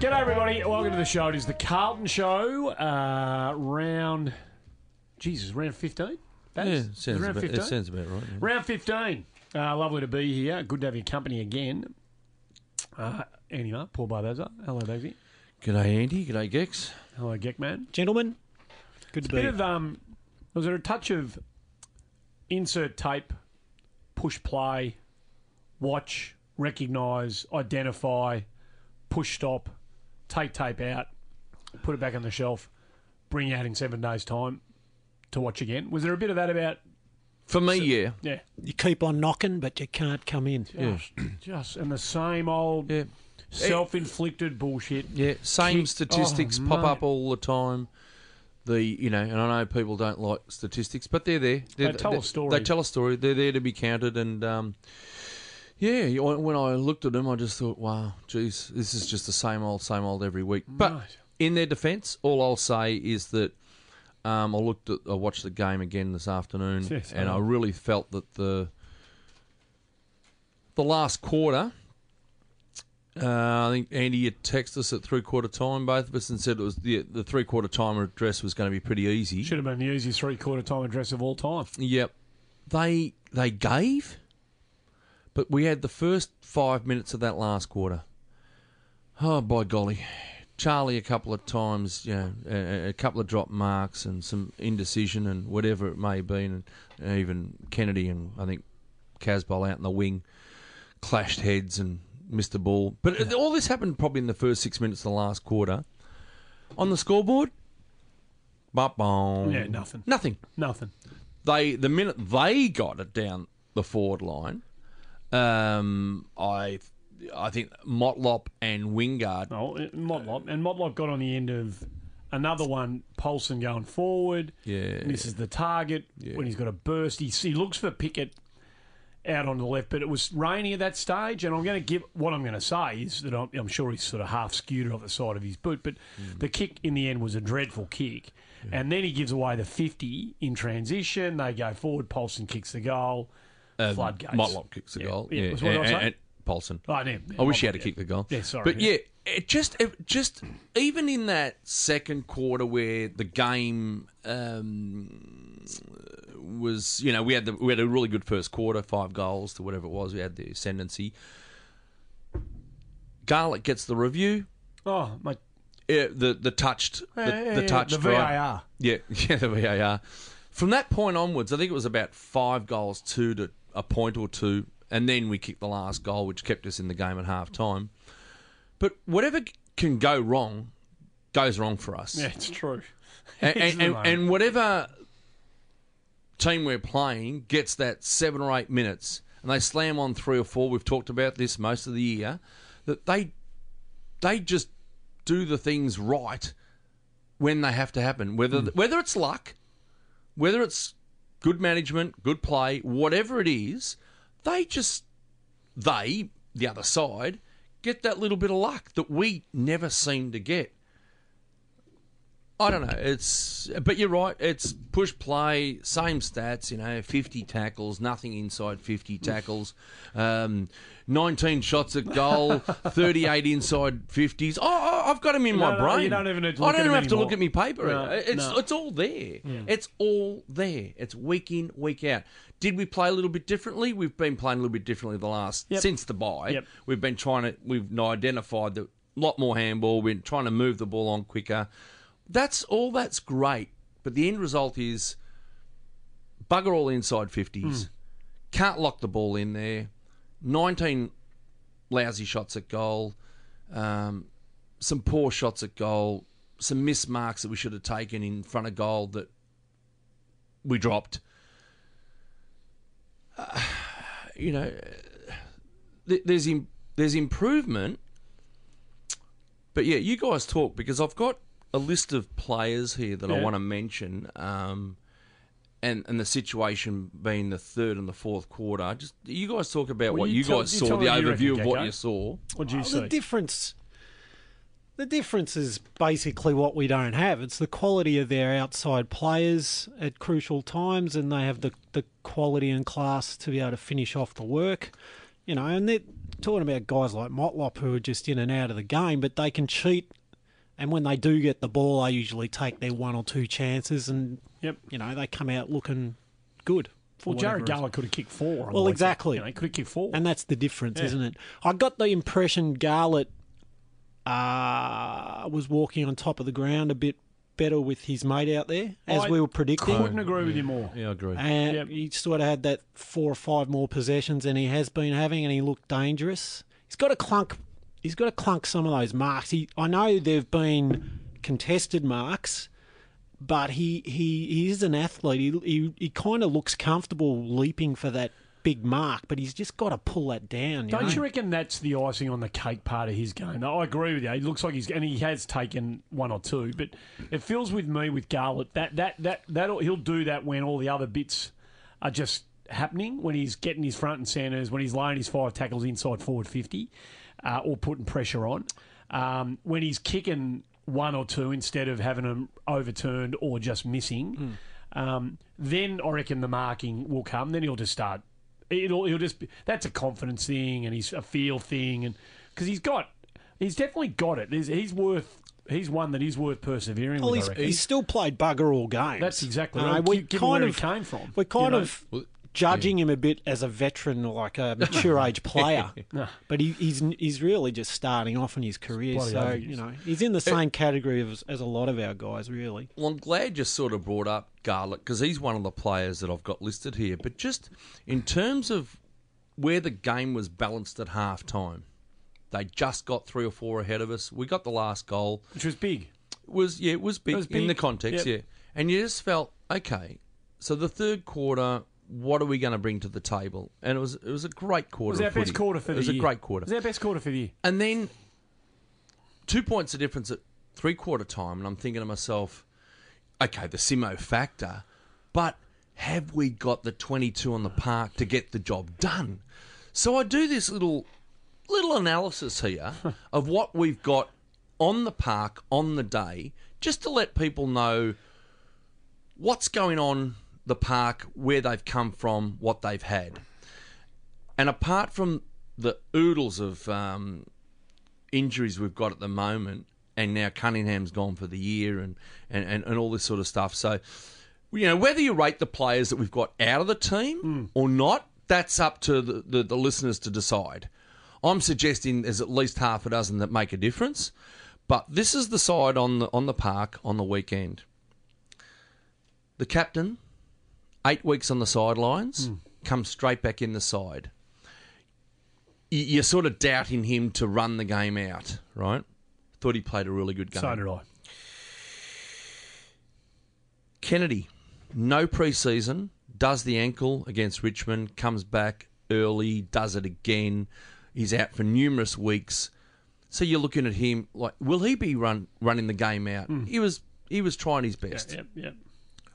G'day, everybody. Welcome to the show. It is the Carlton Show. Uh, round, Jesus, round 15? Babs? Yeah, Is it sounds round about, 15? it sounds about right. yeah. Round 15. Uh, lovely to be here. Good to have your company again. Uh, Andy Mark, Paul Barbazza. Hello, Bagsy. G'day, Andy. G'day, Gex. Hello, Geckman. Gentlemen, good to be. Bit be of, um, was there a touch of insert tape, push play, watch, recognise, identify, push stop, take tape out, put it back on the shelf, bring out in seven days' time to watch again? Was there a bit of that about, For me, yeah. yeah, You keep on knocking, but you can't come in. just, just and the same old Yeah. self inflicted bullshit. Yeah, same Kick- statistics oh, pop mate. up all the time. The you know, and I know people don't like statistics, but they're there. They're, They tell a story. They tell a story. They're there to be counted, and um, yeah, when I looked at them, I just thought, wow, geez, this is just the same old, same old every week. But Right. in their defence, all I'll say is that um, I looked at, I watched the game again this afternoon, Yes, and I really felt that the the last quarter. Uh, I think Andy, you texted us at three quarter time, both of us, and said it was the the three quarter time address was going to be pretty easy. Should have been the easiest three quarter time address of all time. Yep, they they gave, but we had the first five minutes of that last quarter. Oh by golly, Charlie a couple of times, you know, a, a couple of drop marks and some indecision and whatever it may be, and even Kennedy and I think Casboult out in the wing clashed heads and missed the ball. But all this happened probably in the first six minutes of the last quarter. On the scoreboard, bop-bom. Yeah, nothing. Nothing Nothing. they the minute they got it down the forward line, um, I I think Motlop and Wingard. Oh, uh, Motlop. And Motlop got on the end of another one, Polson going forward. Yeah. Misses the target when he's got a burst. He, he looks for Pickett out on the left, but it was raining at that stage. And I'm going to give what I'm going to say is that I'm, I'm sure he's sort of half skewed off the side of his boot, but the kick in the end was a dreadful kick. And then he gives away the 50 in transition. They go forward. Polson kicks the goal. Um, Floodgates. Motlop kicks the Yeah, goal. yeah, was what I and, saying. and Polson. Oh, yeah, I wish he had to kick the goal. Yeah, sorry. But yeah, it just it just even in that second quarter where the game um, was, you know, we had the we had a really good first quarter, five goals to whatever it was. We had the ascendancy. Garlic gets the review. Oh, my. Yeah, the the touched the, Yeah, yeah, the touched the? VAR. Yeah, yeah, the VAR. From that point onwards, I think it was about five goals, two to a point or two, and then we kicked the last goal, which kept us in the game at half time. But whatever can go wrong, goes wrong for us. Yeah, it's true. and, and, and, and whatever team we're playing gets that seven or eight minutes, and they slam on three or four. We've talked about this most of the year that they they just do the things right when they have to happen. Whether hmm. whether it's luck, whether it's good management, good play, whatever it is, they just they the other side get that little bit of luck that we never seem to get. I don't know. It's but you're right. It's push play, same stats. You know, fifty tackles, nothing inside fifty tackles, um, nineteen shots at goal, thirty-eight inside fifties. Oh, I've got them in my no, brain. you don't even need to I don't even have to look at me paper. No, it's no. it's all there. It's all there. It's week in, week out. Did we play a little bit differently? We've been playing a little bit differently the last Yep. since the buy. Yep. We've been trying to. We've identified that a lot more handball. We're trying to move the ball on quicker. That's all. That's great. But the end result is bugger all inside fifties. Can't lock the ball in there. Nineteen lousy shots at goal. Um, some poor shots at goal. Some missed marks that we should have taken in front of goal that we dropped. Uh, you know, th- there's Im- there's improvement, but yeah, you guys talk because I've got a list of players here that I want to mention, um, and and the situation being the third and the fourth quarter. Just you guys talk about Well, what you you, tell- guys you saw, the me what you overview reckon, of what Gecko. you saw. What do you Well, see? the difference. The difference is basically what we don't have. It's the quality of their outside players at crucial times, and they have the, the quality and class to be able to finish off the work. You know, and they're talking about guys like Motlop who are just in and out of the game, but they can cheat. And when they do get the ball, they usually take their one or two chances, and Yep. you know they come out looking good. for Well, Jared whatever reason. Garlick could have kicked four. on Well, the exactly. You know, he could have kicked four. And that's the difference, Yeah. isn't it? I got the impression Garlett uh, was walking on top of the ground a bit better with his mate out there, as I we were predicting. Couldn't agree with you more. Yeah, I agree. And Yep. he sort of had that four or five more possessions than he has been having, and he looked dangerous. He's got a clunk. He's got to clunk some of those marks. He, I know there've been contested marks, but he he, he is an athlete. He he, he kind of looks comfortable leaping for that big mark, but he's just got to pull that down. You Don't know? you reckon that's the icing on the cake part of his game? I agree with you. He looks like he's and he has taken one or two, but it feels with me with Garlett that that that that he'll do that when all the other bits are just happening. When he's getting his front and centres, when he's laying his five tackles inside forward fifty, uh, or putting pressure on. Um, when he's kicking one or two instead of having them overturned or just missing, um, then I reckon the marking will come. Then he'll just start. It'll he'll just be, that's a confidence thing and he's a feel thing and because he's got he's definitely got it. There's, he's worth he's one that is worth persevering Well, with. He's, reckon. he's still played bugger all games. That's exactly Uh, right. we Gi- kind where of he came from, We're kind you know? of judging him a bit as a veteran, like a mature age player. No. But he, he's he's really just starting off in his career. So obvious. you know he's in the same category as, as a lot of our guys, really. Well, I'm glad you sort of brought up Garlick because he's one of the players that I've got listed here. But just in terms of where the game was balanced at half time, they just got three or four ahead of us. We got the last goal. which was big. It was yeah, it was big, was in the context, Yep. yeah. And you just felt okay. So the third quarter, what are we going to bring to the table? And it was it was a great It quarter. was our best quarter for the year. It was year. a great quarter. It was our best quarter for the year. And then two points of difference at three quarter time, and I'm thinking to myself, okay, the Simo factor, but have we got the 22 on the park to get the job done? So I do this little little analysis here of what we've got on the park on the day, just to let people know what's going on the park, where they've come from, what they've had. And apart from the oodles of um, injuries we've got at the moment, and now Cunningham's gone for the year, and, and, and, and all this sort of stuff. So, you know, whether you rate the players that we've got out of the team or not, that's up to the, the, the listeners to decide. I'm suggesting there's at least half a dozen that make a difference, but this is the side on the on the park on the weekend. The captain, eight weeks on the sidelines, hmm. comes straight back in the side you- you're sort of doubting him to run the game out, right? Thought he played a really good game. So did I. Kennedy, no preseason, does the ankle against Richmond, comes back early, does it again. He's out for numerous weeks. So you're looking at him like, will he be run running the game out? Hmm. He was he was trying his best. Yep, yep.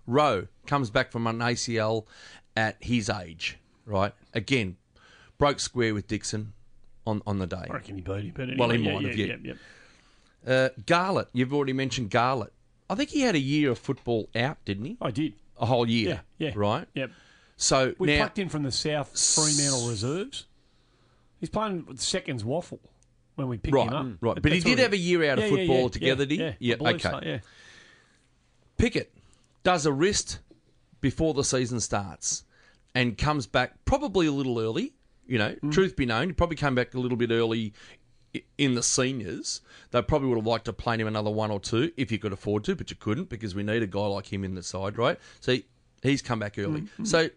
Rowe comes back from an ACL at his age, right? Again, broke square with Dixon on, on the day. I reckon he beat him. But anyway, Well, he yeah, might yeah, have, yeah. Yep, yep. Uh, Garlett, you've already mentioned Garlett. I think he had a year of football out, didn't he? I did. A whole year. Yeah, yeah. Right? Yep. So We now, plucked in from the South Fremantle reserves. He's playing with seconds waffle when we picked Right, him up. right. But he did have a year out of Yeah, yeah, football yeah, yeah, did he? Yeah, Yeah, okay. so, yeah. Pickett does a wrist before the season starts and comes back probably a little early. You know, Mm. truth be known, he probably came back a little bit early in the seniors, they probably would have liked to play him another one or two if you could afford to, but you couldn't because we need a guy like him in the side, right? So he, he's come back early. So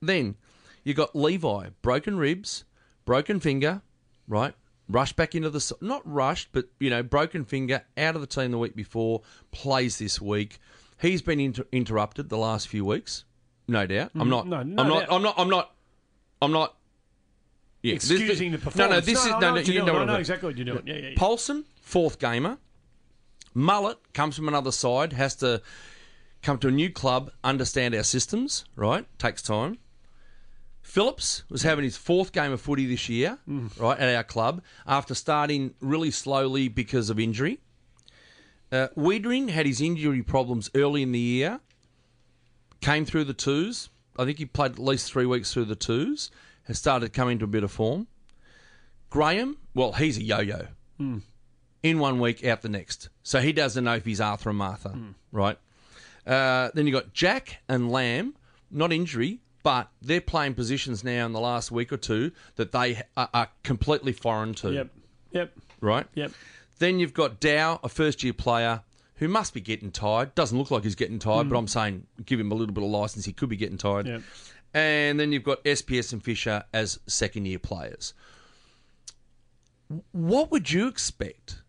then you got Levi, broken ribs, broken finger, right? Rushed back into the not rushed, but you know, broken finger out of the team the week before, plays this week. He's been inter- interrupted the last few weeks, no doubt. I'm mm, not. no, no I'm not. doubt. I'm not. I'm not. I'm not. Yeah, this- Excusing the performance. no. No. This is I no, know no. what You you're know doing. what I I'm know exactly what you're doing. Yeah, yeah, yeah. Polson, fourth gamer. Mullet comes from another side, has to come to a new club, understand our systems, right? Takes time. Phillips was having his fourth game of footy this year, mm. right, at our club, after starting really slowly because of injury. Uh, Weitering had his injury problems early in the year, came through the twos. I think he played at least three weeks through the twos, has started coming to a bit of form. Graham, well, he's a yo-yo. In one week, out the next. So he doesn't know if he's Arthur or Martha, right? Uh, then you got Jack and Lamb, not injury, but they're playing positions now in the last week or two that they are, are completely foreign to, Yep. Yep. right? Yep. Then you've got Dow, a first year player who must be getting tired. Doesn't look like he's getting tired, but I'm saying give him a little bit of license. He could be getting tired. Yep. And then you've got SPS and Fisher as second year players. What would you expect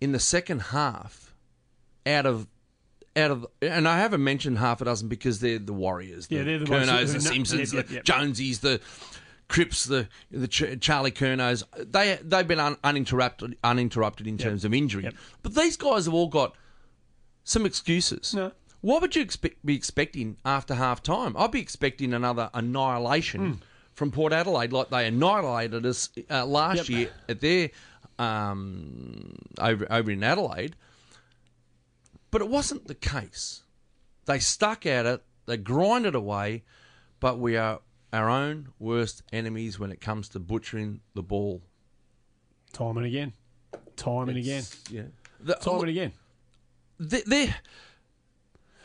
in the second half out of out of and I haven't mentioned half a dozen because they're the Warriors, the Yeah, they're the ones Curnows, who- the Simpsons, yep, the yep, yep. Joneses, the Cripps, the the Ch- Charlie Curnows. They they've been un, uninterrupted uninterrupted in terms of injury, Yep. but these guys have all got some excuses. No. What would you expect, be expecting after half time? I'd be expecting another annihilation Hmm. from Port Adelaide, like they annihilated us uh, last Yep. year at their um, over over in Adelaide. But it wasn't the case. They stuck at it. They grinded away. But we are our own worst enemies when it comes to butchering the ball. Time and again. Time and again. Yeah. The, Time and again. they, they,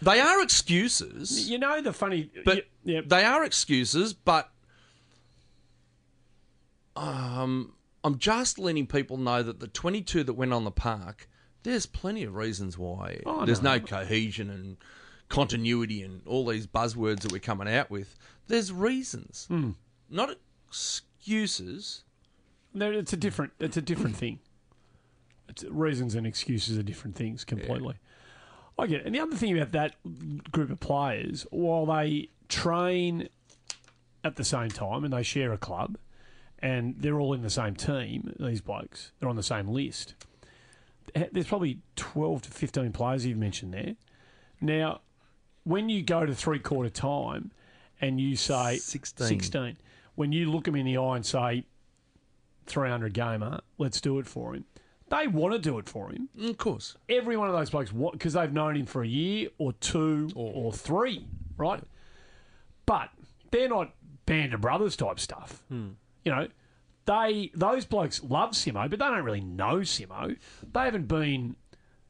they are excuses. You know the funny. But yeah, they are excuses, but um, I'm just letting people know that the 22 that went on the park, there's plenty of reasons why Oh, there's no. no cohesion and continuity and all these buzzwords that we're coming out with. There's reasons, Hmm. not excuses. No, it's a different. It's a different thing. It's, reasons and excuses are different things completely. I get it. And the other thing about that group of players, while they train at the same time and they share a club, and they're all in the same team, these blokes, they're on the same list. There's probably 12 to 15 players you've mentioned there. Now, when you go to three quarter time and you say 16. 16, when you look them in the eye and say, 300 gamer, let's do it for him. They want to do it for him. Of course. Every one of those blokes want because they've known him for a year or two or, three, right? But they're not band of brothers type stuff. Hmm. You know, they those blokes love Simo, but they don't really know Simo. They haven't been,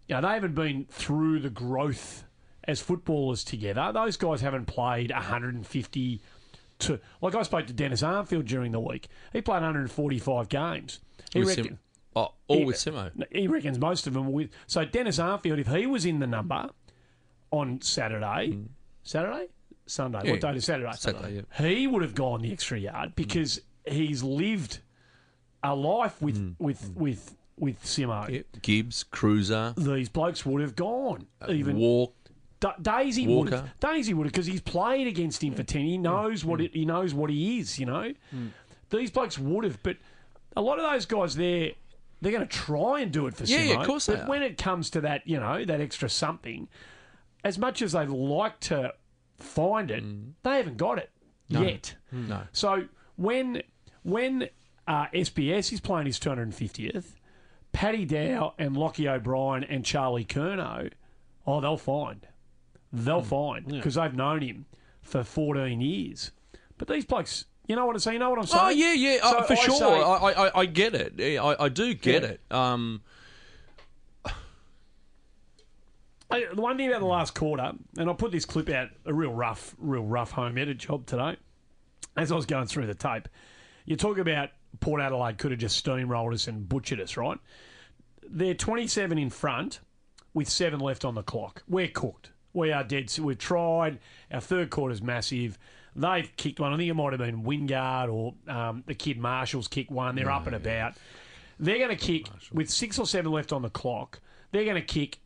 you know, they haven't been through the growth as footballers together. Those guys haven't played 150 to like I spoke to Dennis Armfield during the week. He played 145 games. He With reckon- Sim- oh, all he- with Simo. He reckons most of them were with. So Dennis Armfield, if he was in the number on Saturday, hmm. Saturday, Sunday, Hmm. Yeah, what day is Saturday? Saturday, He would have gone the extra yard hmm. because he's lived a life with hmm. with with with Simo. Yeah. Gibbs, Cruiser, These blokes would have gone. Uh, even Walk. Da- Daisy would Walker. have. Daisy would have because he's played against him for ten. He mm. knows what mm. it, he knows what he is. You know, mm. these blokes would have, but a lot of those guys there, they're going to try and do it for Yeah, Simo. yeah, of course they But are. when it comes to that, you know, that extra something, as much as they'd like to find it, they haven't got it yet. No. So when when uh, SPS is playing his 250th, Paddy Dow and Lochie O'Brien and Charlie Curnow, oh, they'll find. They'll find because they've known him for 14 years. But these blokes, you know what I'm saying? You know what I'm saying? Oh yeah, yeah, So uh, for I sure. say- I, I, I get it. I, I do get Yeah. it. Um, I- the one thing about the last quarter, and I put this clip out, a real rough, real rough home edit job today. As I was going through the tape, you talk about Port Adelaide could have just steamrolled us and butchered us, right? They're 27 in front with seven left on the clock. We're cooked. We are dead. So we've tried. Our third quarter's massive. They've kicked one. I think it might have been Wingard or um, the kid Marshall's kicked one. They're up and about. They're going to kick with six or seven left on the clock. They're going to kick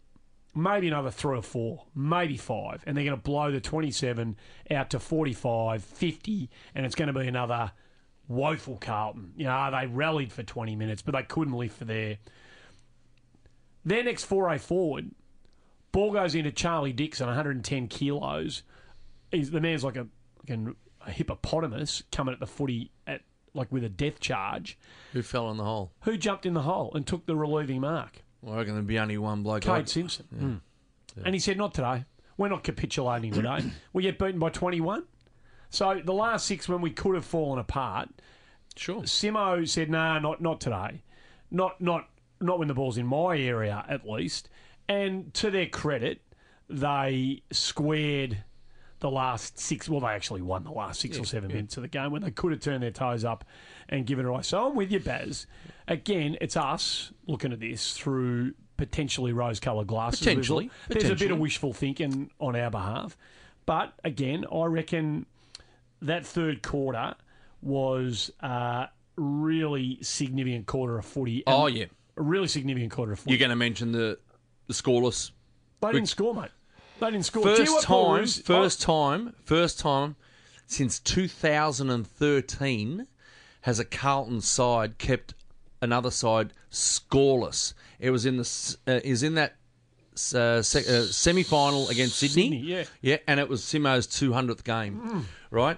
maybe another three or four, maybe five, and they're going to blow the 27 out to 45, 50, and it's going to be another woeful Carlton. You know, they rallied for 20 minutes, but they couldn't live for there. Their next foray forward, ball goes into Charlie Dixon, 110 kilos. He's, the man's like a, like a hippopotamus coming at the footy at like with a death charge. Who fell in the hole? Who jumped in the hole and took the relieving mark? Well, I reckon there'd be only one bloke. Cade like- Simpson. Mm. And he said, not today. We're not capitulating today. we get beaten by 21. So the last six, when we could have fallen apart, Sure. Simo said, "Nah, not not today, not not not when the ball's in my area, at least." And to their credit, they squared the last six. Well, they actually won the last six or seven minutes of the game when they could have turned their toes up and given it away. So I'm with you, Baz. Again, it's us looking at this through potentially rose-coloured glasses. There's a- Potentially. there's a bit of wishful thinking on our behalf, but again, I reckon that third quarter was a really significant quarter of footy. Oh, yeah. A really significant quarter of footy. You're going to mention the scoreless they didn't score, mate. They didn't score. Do you know first time, Roos- first time, first time since 2013 has a Carlton side kept another side scoreless. It was in the uh, is in that uh, se- uh, semi final against Sydney. Sydney, yeah. yeah, and it was Simo's 200th game. Right,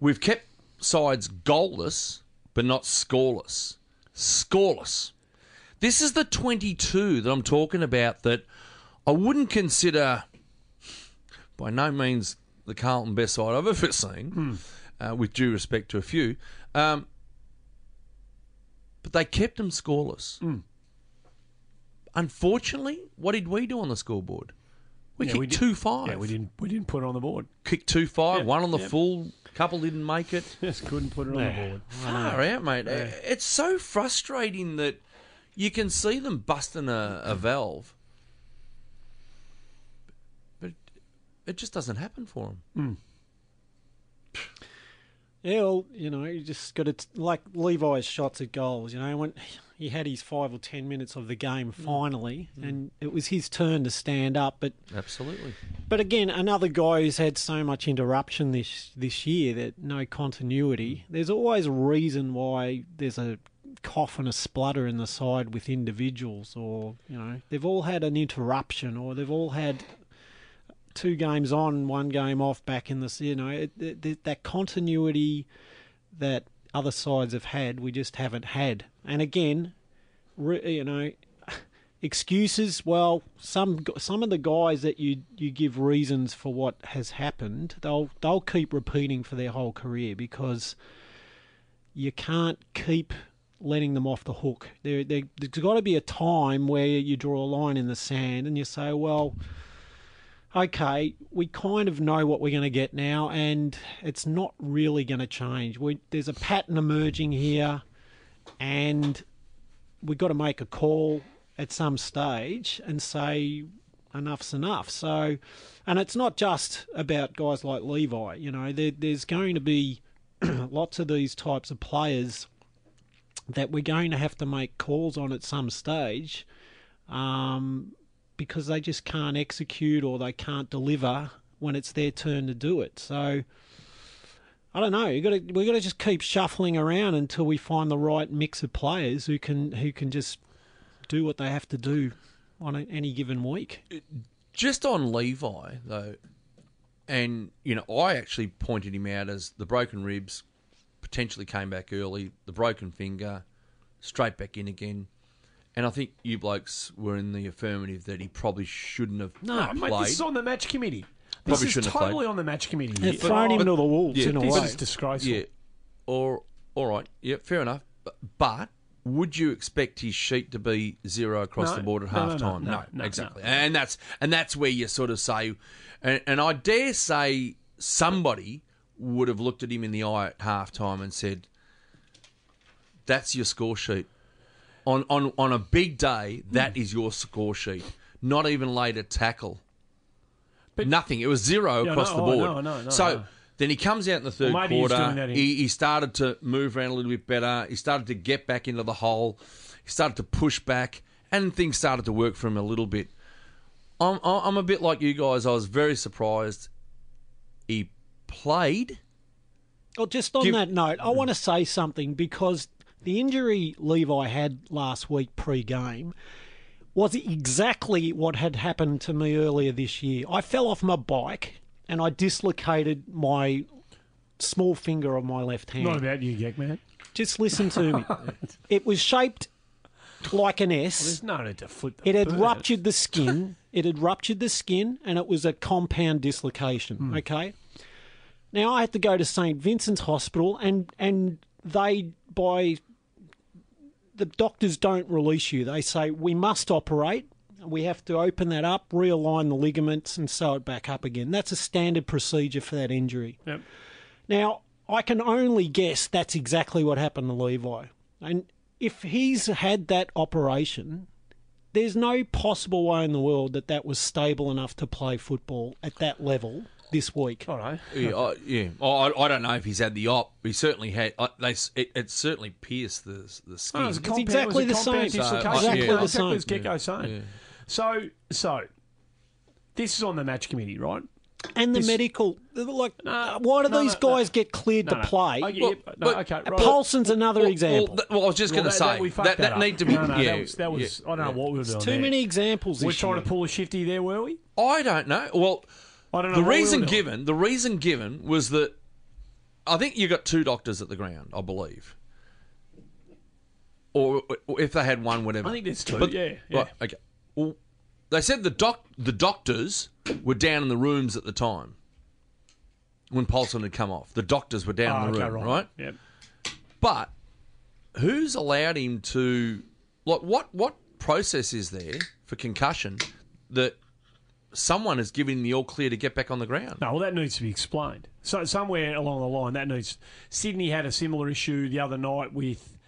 we've kept sides goalless but not scoreless. Scoreless. This is the 22 that I'm talking about that I wouldn't consider by no means the Carlton best side I've ever seen, uh, with due respect to a few. Um, but they kept them scoreless. Unfortunately, what did we do on the scoreboard? We Yeah, kicked we did- two five. Yeah, we didn't. We didn't put it on the board. Kicked two five. Yeah, one on the yeah. full. Couple didn't make it. Just couldn't put it on the board. Far out, mate. It's so frustrating that you can see them busting a, a valve, but it just doesn't happen for them. Hmm. Yeah, well, you know, you just got to like Levi's shots at goals. You know, when he had his five or ten minutes of the game hmm. finally, hmm. and it was his turn to stand up. But Absolutely. but again, another guy who's had so much interruption this this year that no continuity. There's always a reason why there's a cough and a splutter in the side with individuals, or you know, they've all had an interruption, or they've all had two games on, one game off back in the you know it, it, that continuity that other sides have had, we just haven't had. And again, re, you know, excuses. Well, some some of the guys that you you give reasons for what has happened, they'll they'll keep repeating for their whole career because you can't keep letting them off the hook. There, there, there's got to be a time where you draw a line in the sand and you say, well, okay, we kind of know what we're going to get now, and it's not really going to change. We, there's a pattern emerging here, and we've got to make a call at some stage and say enough's enough. So, and it's not just about guys like Levi. You know, there, there's going to be lots of these types of players that we're going to have to make calls on at some stage. Um, because they just can't execute or they can't deliver when it's their turn to do it. So I don't know. Got to we got to just keep shuffling around until we find the right mix of players who can who can just do what they have to do on any given week. Just on Levi though, and you know, I actually pointed him out as the broken ribs, potentially came back early, the broken finger, straight back in again. And I think you blokes were in the affirmative that he probably shouldn't have No, played. mate, this is on the match committee. This Probably is shouldn't have totally on the match committee. They've here. thrown him but- to the wolves yeah, in a this way. This is disgraceful. Yeah. Or all right. Yeah, fair enough. But, but would you expect his sheet to be zero across No. the board at No, no, half no, time? no, no, exactly. no. And that's and that's where you sort of say, and, and I dare say somebody would have looked at him in the eye at half time and said, that's your score sheet. On on on a big day, Hmm. that is your score sheet. Not even laid a tackle. But- Nothing. It was zero across no, the oh, board. no, no, no, so then he comes out in the third Well, maybe he's doing quarter. in- He, he started to move around a little bit better. He started to get back into the hole. He started to push back, and things started to work for him a little bit. I'm I'm a bit like you guys. I was very surprised. He played. Well, just on Give- that note, I want to say something because the injury Levi had last week pre-game was exactly what had happened to me earlier this year. I fell off my bike and I dislocated my small finger of my left hand. Not about you, Geck, man. Just listen to me. it was shaped like an S. There's no need to flip the It had bird. ruptured the skin. It had ruptured the skin, and it was a compound dislocation. Hmm. Okay. Now I had to go to St Vincent's Hospital, and and they by the doctors don't release you. They say we must operate. We have to open that up, realign the ligaments, and sew it back up again. That's a standard procedure for that injury. Yep. Now, I can only guess that's exactly what happened to Levi. And if he's had that operation, there's no possible way in the world that that was stable enough to play football at that level this week. All right. Yeah, I, yeah. Oh, I, I don't know if he's had the op. He certainly had. I, they it, it certainly pierced the the oh, skin. Oh, it was a It's compound- exactly it was a the same. So, exactly Yeah, the exactly same. as Gecko's saying. So, so this is on the match committee, right? And the This- medical, like, No, uh, why do no, these no, no. guys get cleared No, to no. play? Oh, yeah, Well, no, but- okay, right. Polson's another Well, example. Well, th- well, I was just going to that- that- say we fucked that, that, need to be. No, no, yeah, that was, that was yeah, I don't know what we were doing. Too there. many examples We're this trying year. to pull a shifty there, were we? I don't know. Well, I don't know. the what we reason given, the reason given was that I think you got two doctors at the ground, I believe, or, or if they had one, whatever. I think there's two, But- yeah, yeah. Right, okay. Well, they said the doc, the doctors were down in the rooms at the time when Polson had come off. The doctors were down Oh, in ah, the okay, room, right. right? Yep. But who's allowed him to like what what process is there for concussion that someone is giving the all clear to get back on the ground? No, well, that needs to be explained. So somewhere along the line, that needs. Sydney had a similar issue the other night with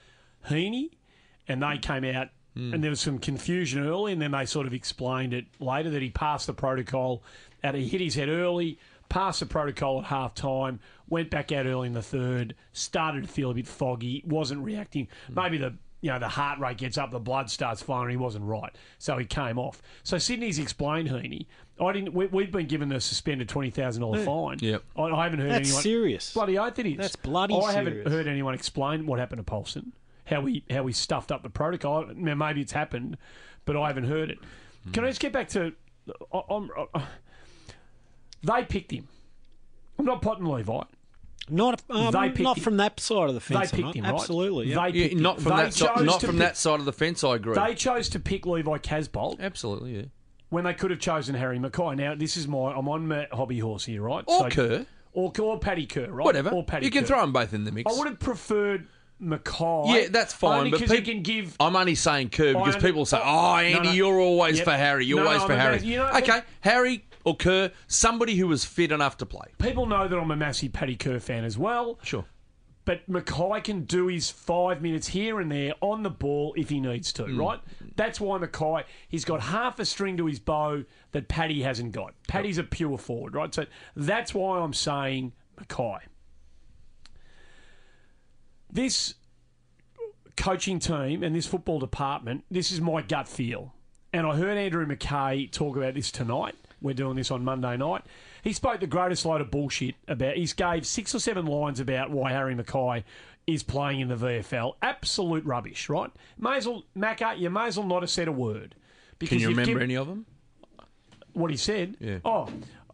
Heeney, and they came out, hmm. and there was some confusion early, and then they sort of explained it later that he passed the protocol, and he hit his head early, passed the protocol at half time, went back out early in the third, started to feel a bit foggy, wasn't reacting. Hmm. Maybe the you know, the heart rate gets up, the blood starts flowing. He wasn't right, so he came off. So Sydney's explained Heeney. I didn't. We, we've been given a suspended twenty thousand dollar fine. Yep. I, I haven't heard That's anyone. serious. Bloody oath it is. That's bloody I haven't serious. heard anyone explain what happened to Polson. How we how we stuffed up the protocol. Now, maybe it's happened, but I haven't heard it. Can I just get back to? I, I'm, I, they picked him. I'm not potting Levi. Not um, They picked not him. from that side of the fence. They fence. picked him, right? Absolutely. yeah. They picked him. not from They that side. chose Not from pick- that side of the fence. I agree. They chose to pick Levi Casboult Absolutely, yeah. when they could have chosen Harry McKay. Now, this is my I'm on my hobby horse here, right? Or Kerr, or, or Paddy Kerr, right? whatever. Or Paddy you can Kerr. throw them both in the mix. I would have preferred McKay. Yeah, that's fine. Only but because he can give. I'm only saying Kerr because I- people say, "Oh, Andy, no. you're always Yep. for Harry. You're No, always no, for I'm a Harry." mass- you know, okay, Harry or Kerr, somebody who was fit enough to play. People know that I'm a massive Paddy Kerr fan as well. Sure. But McKay can do his five minutes here and there on the ball if he needs to, hmm. right? That's why McKay, he's got half a string to his bow that Paddy hasn't got. Paddy's a pure forward, right? So that's why I'm saying McKay. This coaching team and this football department, this is my gut feel. And I heard Andrew McKay talk about this tonight. We're doing this on Monday night. He spoke the greatest load of bullshit about. He gave six or seven lines about why Harry McKay is playing in the VFL. Absolute rubbish, right? May as well, Macca, you may as well not have said a word. Because Can you remember given- any of them? what he said? Yeah. Oh,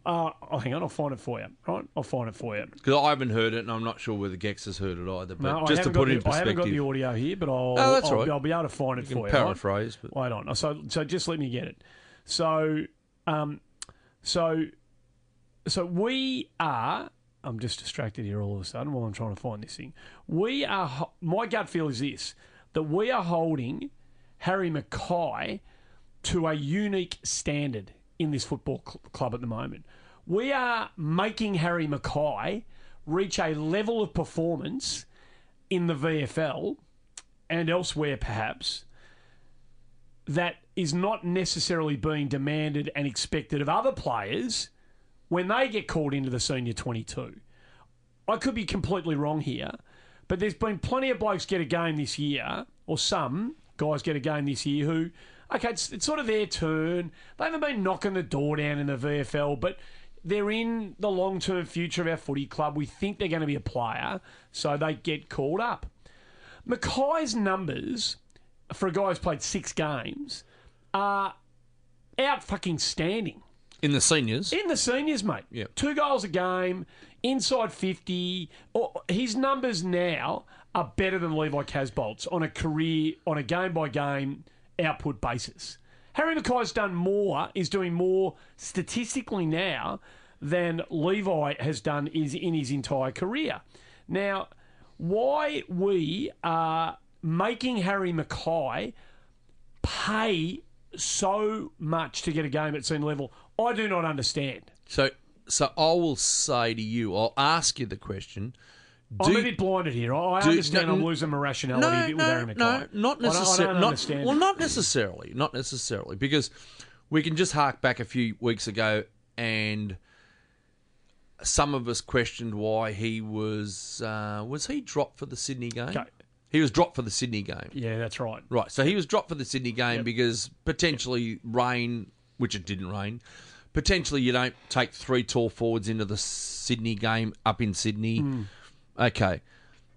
uh, oh, hang on, I'll find it for you. Right, I'll find it for you. Because I haven't heard it, and I'm not sure whether Gex has heard it either. But No, just to put it in the, I haven't got the perspective, audio here, but I'll, Oh, that's I'll, right. I'll be able to find it you can for you. right? paraphrase. But Wait on. So, so just let me get it. So, um, so, so we are. I'm just distracted here all of a sudden while I'm trying to find this thing. We are. My gut feel is this: that we are holding Harry McKay to a unique standard in this football cl- club at the moment. We are making Harry McKay reach a level of performance in the VFL and elsewhere perhaps that is not necessarily being demanded and expected of other players when they get called into the senior 22. I could be completely wrong here, but there's been plenty of blokes get a game this year, or some guys get a game this year who, okay, it's, it's sort of their turn. They haven't been knocking the door down in the VFL, but they're in the long term future of our footy club. We think they're going to be a player, so they get called up. McKay's numbers for a guy who's played six games are out fucking standing. In the seniors. In the seniors, mate. Yep. Two goals a game, inside 50. Oh, His numbers now are better than Levi Casboult's on a career, on a game by game output basis. Harry McKay's done more, is doing more statistically now than Levi has done is in his entire career. Now, why we are making Harry McKay pay so much to get a game at senior level, I do not understand. So, so I will say to you, I'll ask you the question. I'm Do- a bit blinded here. I do- understand no, I'm losing my rationality a no, bit with no, Harry McKay. no, not I don't- I necessarily. Not, well, not necessarily. Not necessarily, because we can just hark back a few weeks ago, and some of us questioned why he was uh, was he dropped for the Sydney game. Okay. He was dropped for the Sydney game. yeah, that's right. Right. So he was dropped for the Sydney game because potentially rain, which it didn't rain. Potentially you don't take three tall forwards into the Sydney game up in Sydney. Hmm. Okay.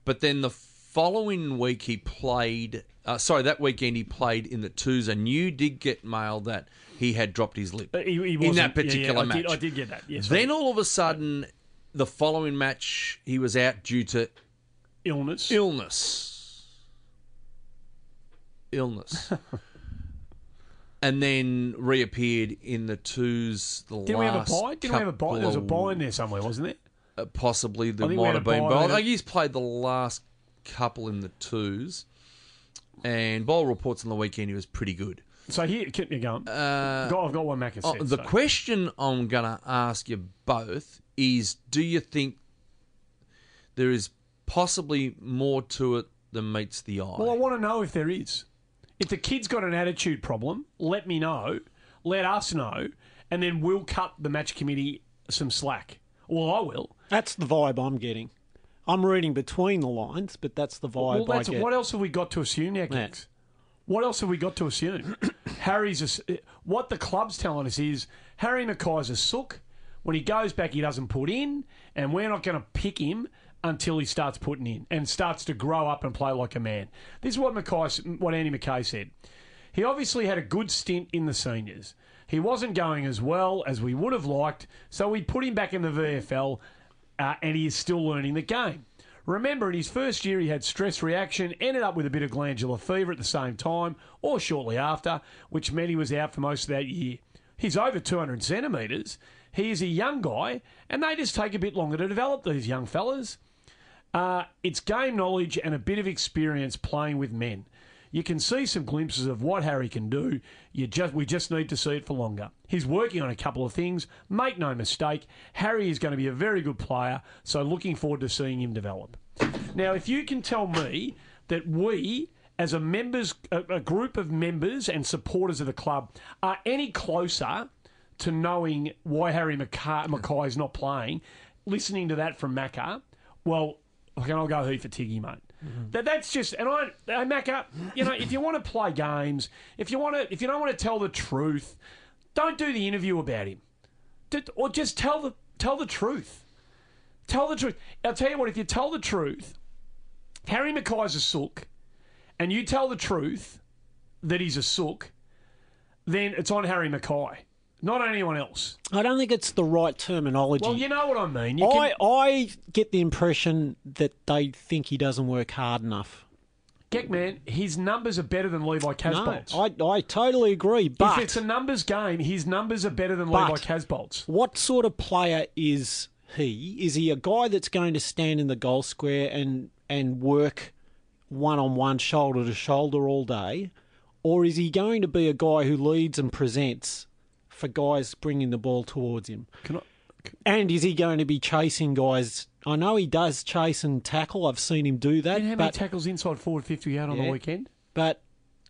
But then the following week he played. Uh, sorry, that weekend he played in the twos, and you did get mail that he had dropped his lip he, he in that yeah, yeah, particular I match. Did, I did get that. Yes. Then all of a sudden, the following match he was out due to illness. illness. Illness. and then reappeared in the twos the Didn't we have a last buy? Didn't we have a buy? There was a buy in there somewhere, wasn't there? uh, possibly there I think we might had have a been. But I later. think he's played the last couple in the twos. And Bowl reports on the weekend he was pretty good. So here, keep me going. Uh, I've got one Mac Oh, the so. question I'm going to ask you both is do you think there is possibly more to it than meets the eye? Well, I want to know if there is. If the kid's got an attitude problem, let me know. Let us know, and then we'll cut the match committee some slack. Well, I will. That's the vibe I'm getting. I'm reading between the lines, but that's the vibe Well, that's what else have we got to assume now. Kicks? What else have we got to assume? Harry's a what the club's telling us is Harry McKay's a sook. When he goes back, he doesn't put in, and we're not going to pick him until he starts putting in and starts to grow up and play like a man. This is what McKay, what Andy McKay said. He obviously had a good stint in the seniors. He wasn't going as well as we would have liked, so we put him back in the VFL, uh, and he is still learning the game. Remember, in his first year, he had stress reaction, ended up with a bit of glandular fever at the same time or shortly after, which meant he was out for most of that year. He's over 200 centimetres. He is a young guy, and they just take a bit longer to develop, these young fellas. Uh, it's game knowledge and a bit of experience playing with men. You can see some glimpses of what Harry can do. You just we just need to see it for longer. He's working on a couple of things. Make no mistake, Harry is going to be a very good player. So looking forward to seeing him develop. Now, if you can tell me that we, as a members, a, a group of members and supporters of the club, are any closer to knowing why Harry McKay, McKay is not playing, listening to that from Macca, well, okay, I'll go he for Tiggy, mate. Mm-hmm. That that's just and I, hey, Macca, you know, if you want to play games, if you want to, if you don't want to tell the truth, don't do the interview about him, or just tell the tell the truth. Tell the truth. I'll tell you what, if you tell the truth, Harry McKay's a sook, and you tell the truth that he's a sook, then it's on Harry Mackay, not anyone else. I don't think it's the right terminology. Well, you know what I mean. You I, can, I get the impression that they think he doesn't work hard enough. Geck man, his numbers are better than Levi No, Casboult's. I, I totally agree. But if it's a numbers game, his numbers are better than Levi Casboult's. what sort of player is he? Is he a guy that's going to stand in the goal square and and work one on one, shoulder to shoulder all day, or is he going to be a guy who leads and presents for guys bringing the ball towards him? Can I, And is he going to be chasing guys? I know he does chase and tackle. I've seen him do that. And how many tackles inside forward 50 out on the weekend? but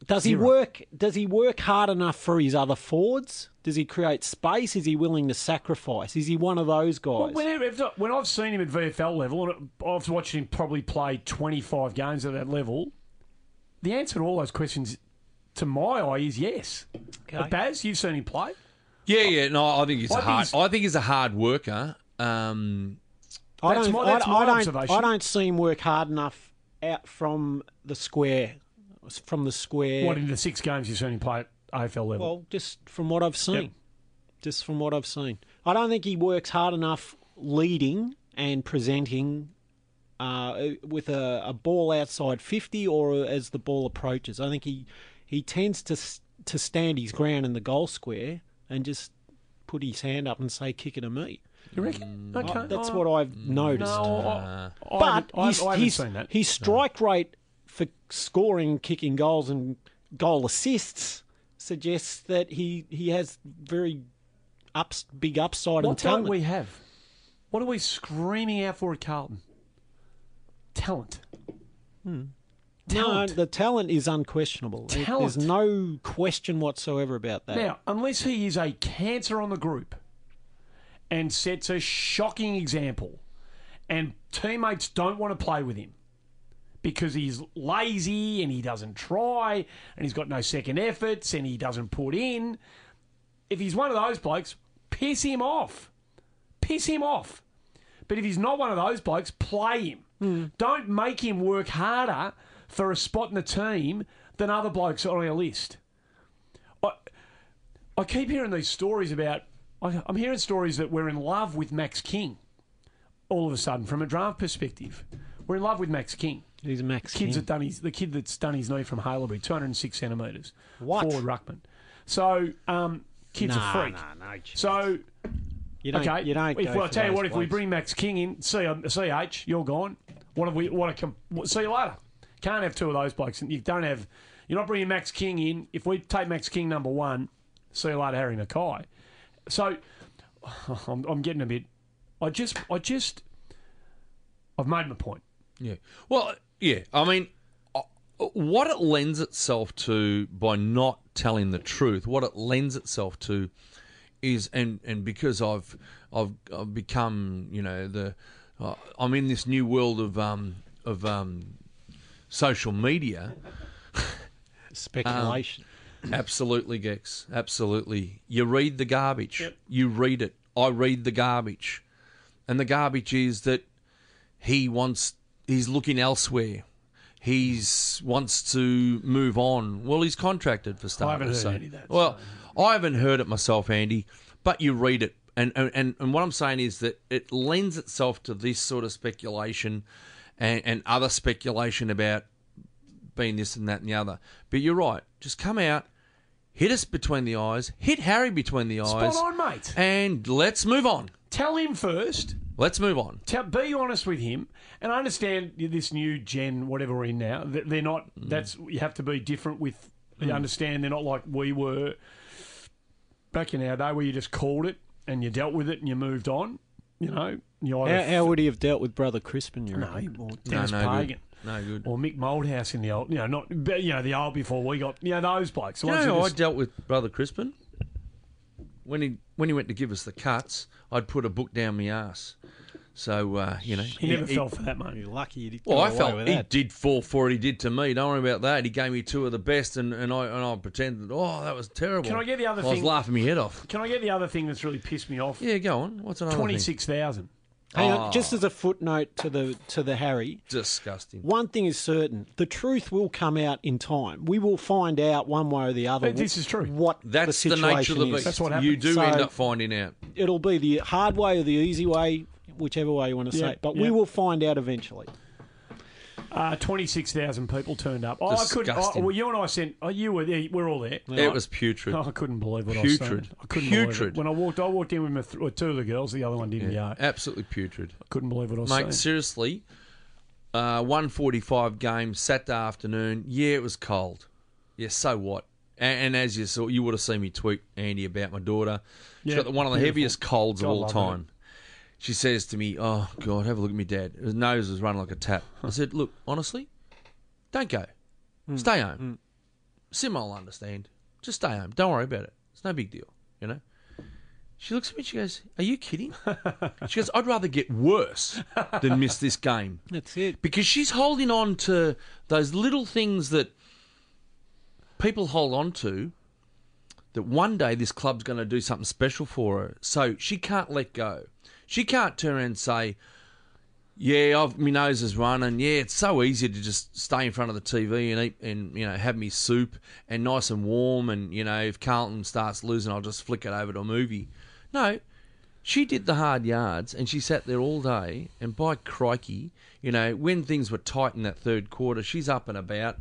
does he work? Does he work hard enough for his other forwards? Does he create space? Is he willing to sacrifice? Is he one of those guys? Well, whenever, when I've seen him at VFL level, and I've watched him probably play 25 games at that level, the answer to all those questions, to my eye, is yes. But Baz, you've seen him play. Yeah, yeah. No, I think he's I a think hard. he's- I think he's a hard worker. Um, I don't. my- that's I, my I don't. observation. I don't see him work hard enough out from the square. From the square. What in the six games you've seen him play at AFL level? Well, just from what I've seen. Yep. Just from what I've seen. I don't think he works hard enough leading and presenting uh, with a, a ball outside 50 or as the ball approaches. I think he, he tends to, to stand his ground in the goal square and just put his hand up and say, kick it to me. you reckon? Okay. Uh, That's Oh, what I've noticed. No, I, I but haven't- I, his, I haven't his, seen that. his strike rate for scoring, kicking goals, and goal assists suggests that he, he has very ups, big upside and talent. What don't we have? What are we screaming out for at Carlton? Talent. No, Talent. the talent is unquestionable. Talent. There's no question whatsoever about that. Now, unless he is a cancer on the group and sets a shocking example, and teammates don't want to play with him because he's lazy and he doesn't try and he's got no second efforts and he doesn't put in, if he's one of those blokes, piss him off. Piss him off. But if he's not one of those blokes, play him. Hmm. Don't make him work harder for a spot in the team than other blokes on our list. I, I keep hearing these stories about. I, I'm hearing stories that we're in love with Max King. All of a sudden, from a draft perspective, we're in love with Max King. He's Max Kids King. that done his, the kid that's done his knee from Haileybury, 206 centimetres. What? Forward ruckman. So, um, kid's Nah, a freak. nah, no. So, You don't, okay. you don't if, go well, I'll tell you what, if we bring Max King in, see, um, CH, you're gone. What have we? What a com- see you later. Can't have two of those blokes. And you don't have. You're not bringing Max King in. If we take Max King number one, see you later, Harry McKay. So, I'm, I'm getting a bit. I just, I just, I've made my point. Yeah. Well, yeah. I mean, uh, what it lends itself to by not telling the truth, what it lends itself to is, and and because I've I've, I've become, you know, the uh, I'm in this new world of um of um social media. speculation. Um, absolutely, Gex. Absolutely. You read the garbage. You read it. I read the garbage. And the garbage is that he wants he's looking elsewhere. He's wants to move on. Well, he's contracted for starters. haven't heard so- any of that, Well, I haven't heard it myself, Andy, but you read it. And, and and what I'm saying is that it lends itself to this sort of speculation and, and other speculation about being this and that and the other. But you're right. Just come out, hit us between the eyes, hit Harry between the Spot eyes, on, mate. and let's move on. Tell him first. Let's move on. Tell, be honest with him, and I understand this new gen, whatever we're in now. that They're not. Mm. That's you have to be different with. You mm. understand they're not like we were back in our day, where you just called it and you dealt with it and you moved on. You know, you either How, how would he have dealt with Brother Crispin? You no, reckon? or Dennis no, no good. No good. Or Mick Malthouse in the old, you know, not you know the old before we got, you know, those blokes. The You know, who I dealt with Brother Crispin. When he when he went to give us the cuts, I'd put a book down my ass. So uh, you know, he never fell for that, mate. You're lucky you did Well, got I felt he did fall for it. He did to me. Don't worry about that. He gave me two of the best, and, and I and I pretended. Oh, that was terrible. Can I get the other thing? I was laughing my head off. Can I get the other thing that's really pissed me off? Yeah, go on. What's another Twenty six thousand. thing? six thousand. Hang Oh. just as a footnote to the to the Harry, Disgusting. one thing is certain: the truth will come out in time. We will find out one way or the other. This is true. What That's the the, nature of the is. beast. That's what happens. You do So- end up finding out. It'll be the hard way or the easy way, whichever way you want to Yeah, say it. But yeah. we will find out eventually. Uh, Twenty six thousand people turned up. Oh, I couldn't. Oh, well, you and I sent. Oh, you were there. We're all there. It was putrid. Oh, I couldn't believe what I was saying. Putrid. I couldn't believe Putrid. it. When I walked, I walked in with, my th- with two of the girls. The other one didn't Yeah, go. absolutely putrid. I couldn't believe what I was Mate, saying. seriously, uh, 145 game, Saturday afternoon. Yeah, it was cold. Yeah, so what? And, and as you saw, you would have seen me tweet Andy about my daughter. She's Yeah, got the- one of the beautiful. heaviest colds God of all love time. She says to me, "Oh God, have a look at me dad. His nose is running like a tap." I said, "Look, honestly, don't go. Hmm. Stay home. Hmm. Sim, will understand. Just stay home. Don't worry about it. It's no big deal. You know." She looks at me. She goes, "Are you kidding?" she goes, "I'd rather get worse than miss this game." That's it. because she's holding on to those little things that people hold on to that one day this club's going to do something special for her so she can't let go she can't turn and say yeah I've, my nose is running yeah it's so easy to just stay in front of the TV and eat and you know have me soup and nice and warm and you know if Carlton starts losing I'll just flick it over to a movie no she did the hard yards and she sat there all day. And by crikey, you know, when things were tight in that third quarter, she's up and about.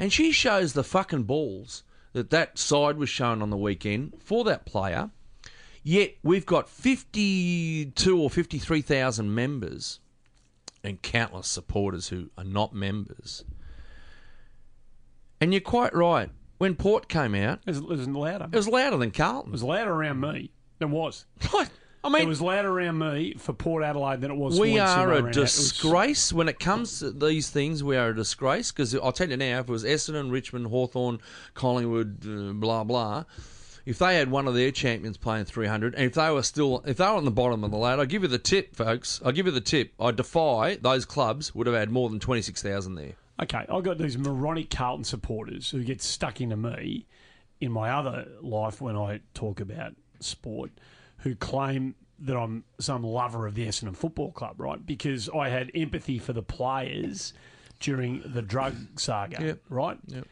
And she shows the fucking balls that that side was shown on the weekend for that player. Yet we've got 52 or 53,000 members and countless supporters who are not members. And you're quite right. When Port came out, It was, it was louder. it was louder than Carlton. It was louder around me than was. I mean, It was louder around me for Port Adelaide than it was. We are a it. It was- disgrace when it comes to these things. We are a disgrace because I'll tell you now, if it was Essendon, Richmond, Hawthorn, Collingwood, uh, blah blah, if they had one of their champions playing 300, and if they were still, if they were on the bottom of the ladder, I'll give you the tip, folks. I'll give you the tip. I defy those clubs would have had more than 26,000 there. Okay, I've got these moronic Carlton supporters who get stuck into me in my other life when I talk about sport, who claim that I'm some lover of the Essendon Football Club, right? Because I had empathy for the players during the drug saga, Yep. right? Yep.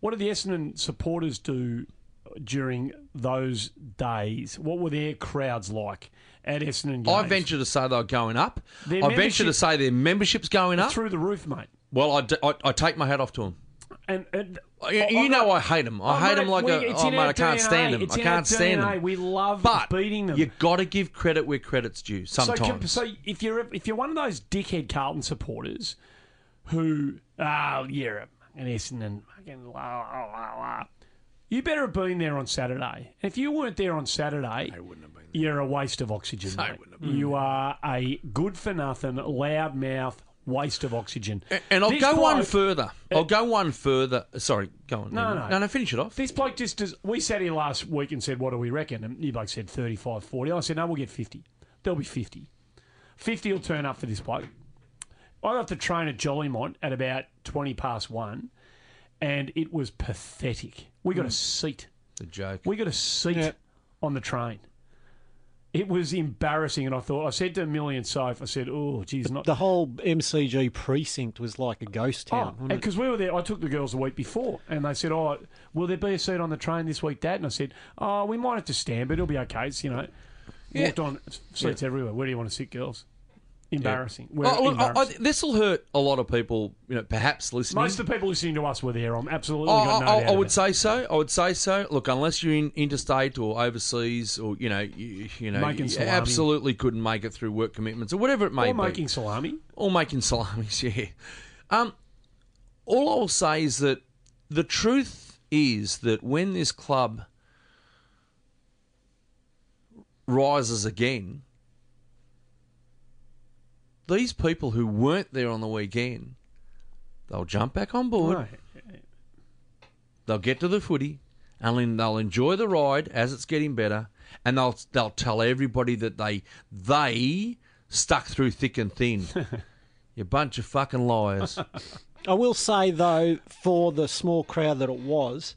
What did the Essendon supporters do during those days? What were their crowds like at Essendon games? I venture to say they're going up. Their I venture to say their membership's going up. through the roof, mate. Well, I, d- I- I take my hat off to them. And, and You, you I'm know not- I hate them. I hate mate, them like we- a. it's Oh in mate, our I can't DNA. stand them. It's I in our can't stand DNA. them. We love but beating them. You got to give credit where credit's due. So, Sometimes. so if you're if you're one of those dickhead Carlton supporters who ah, oh you're a- an Essendon fucking la la la la, you better have been there on Saturday. If you weren't there on Saturday, you're a waste of oxygen. mate. You are a good for nothing, loud mouth waste of oxygen. and I'll This go one bloke- further. Uh, I'll go one further. Uh, sorry, go on. No, Ian. no. no, no. Finish it off. This bloke just does. We sat here last week and said, "What do we reckon?" And you bloke said 35, 40. I said, "No, we'll get 50. There'll be 50. 50 will turn up for this bloke." I got to train at Jolimont at about 20 past one, and it was pathetic. We got a hmm. seat. The joke. We got a seat Yeah. on the train. It was embarrassing, and I thought I said to Millie and Soph, I said, "Oh, geez, not The whole MCG precinct was like a ghost oh, town. Oh, because we were there, I took the girls a week before, and they said, "Oh, will there be a seat on the train this week, Dad?" And I said, "Oh, we might have to stand, but it'll be okay." It's you know, Yeah. walked on seats everywhere. Where do you want to sit, girls? Embarrassing. We're Oh, look, I, I, this will hurt a lot of people. You know, perhaps listening. Most of the people listening to us were there. I'm absolutely Oh, got no I, doubt I would about say so. I would say so. Look, unless you're in interstate or overseas, or you know, you, you know, Making you salami. absolutely couldn't make it through work commitments or whatever it may it. Or be. making salami. or making salamis, yeah. Um, all I will say is that the truth is that when this club rises again, these people who weren't there on the weekend, they'll jump back on board. No. They'll get to the footy, and then they'll enjoy the ride as it's getting better, and they'll they'll tell everybody that they they stuck through thick and thin. you bunch of fucking liars. I will say though, for the small crowd that it was,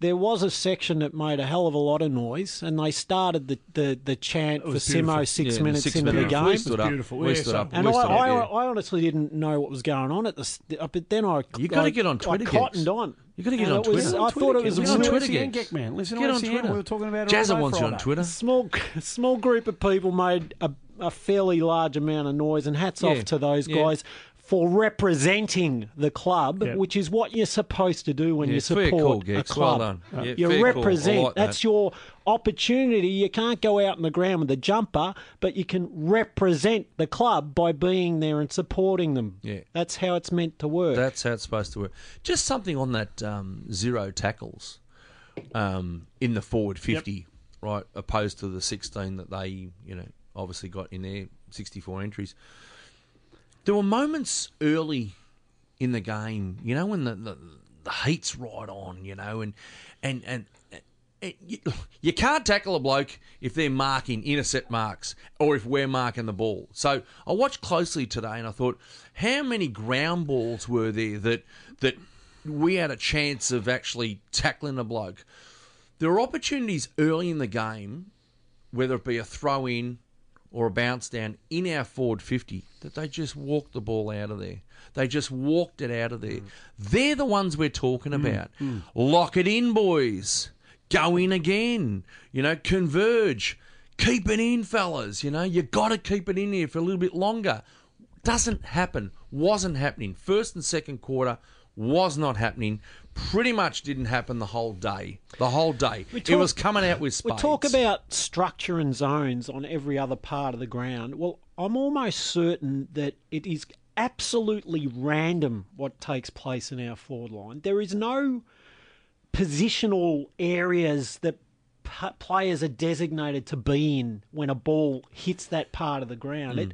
there was a section that made a hell of a lot of noise, and they started the, the, the chant for was Simo six Yeah, minutes six into minutes. the We game. stood up. beautiful. We Yeah, stood up. And We I, stood up, I, yeah. I honestly didn't know what was going on at the, st- uh, but then I You gotta get on Twitter, I Gex. cottoned on. You gotta get on it was- Twitter. I thought it was a Get on Twitter, SEN, Gex. Geck man. Listen Get on Twitter. We were talking about it all Jazza day wants you on Twitter. small small group of people made a, a fairly large amount of noise, and hats Yeah. off to those Yeah. Guys for representing the club, Yeah. which is what you're supposed to do when Yeah, you it's fair support call, a Gex. Well club. done. Yeah, you fair call. Represent. like that. That's your opportunity. You can't go out in the ground with a jumper, but you can represent the club by being there and supporting them. Yeah. That's how it's meant to work. That's how it's supposed to work. Just something on that um, zero tackles um, in the forward 50, right, opposed to the 16 that they, you know, obviously got in there 64 entries. There were moments early in the game, you know, when the, the, the heat's right on, you know, and and and. It, you, you can't tackle a bloke if they're marking intercept marks or if we're marking the ball. So I watched closely today and I thought, how many ground balls were there that that we had a chance of actually tackling a bloke? There were opportunities early in the game, whether it be a throw in or a bounce down in our forward 50, that they just walked the ball out of there. They just walked it out of there. They're the ones we're talking mm, about. Mm. Lock it in, boys. Go in again. You know, converge. Keep it in, fellas. You know, you got to keep it in here for a little bit longer. Doesn't happen. Wasn't happening. First and second quarter was not happening. Pretty much didn't happen the whole day. The whole day. it was coming out with We talk about structure and zones on every other part of the ground. Well, I'm almost certain that it is absolutely random what takes place in our forward line. There is no positional areas that p- players are designated to be in when a ball hits that part of the ground. Hmm. It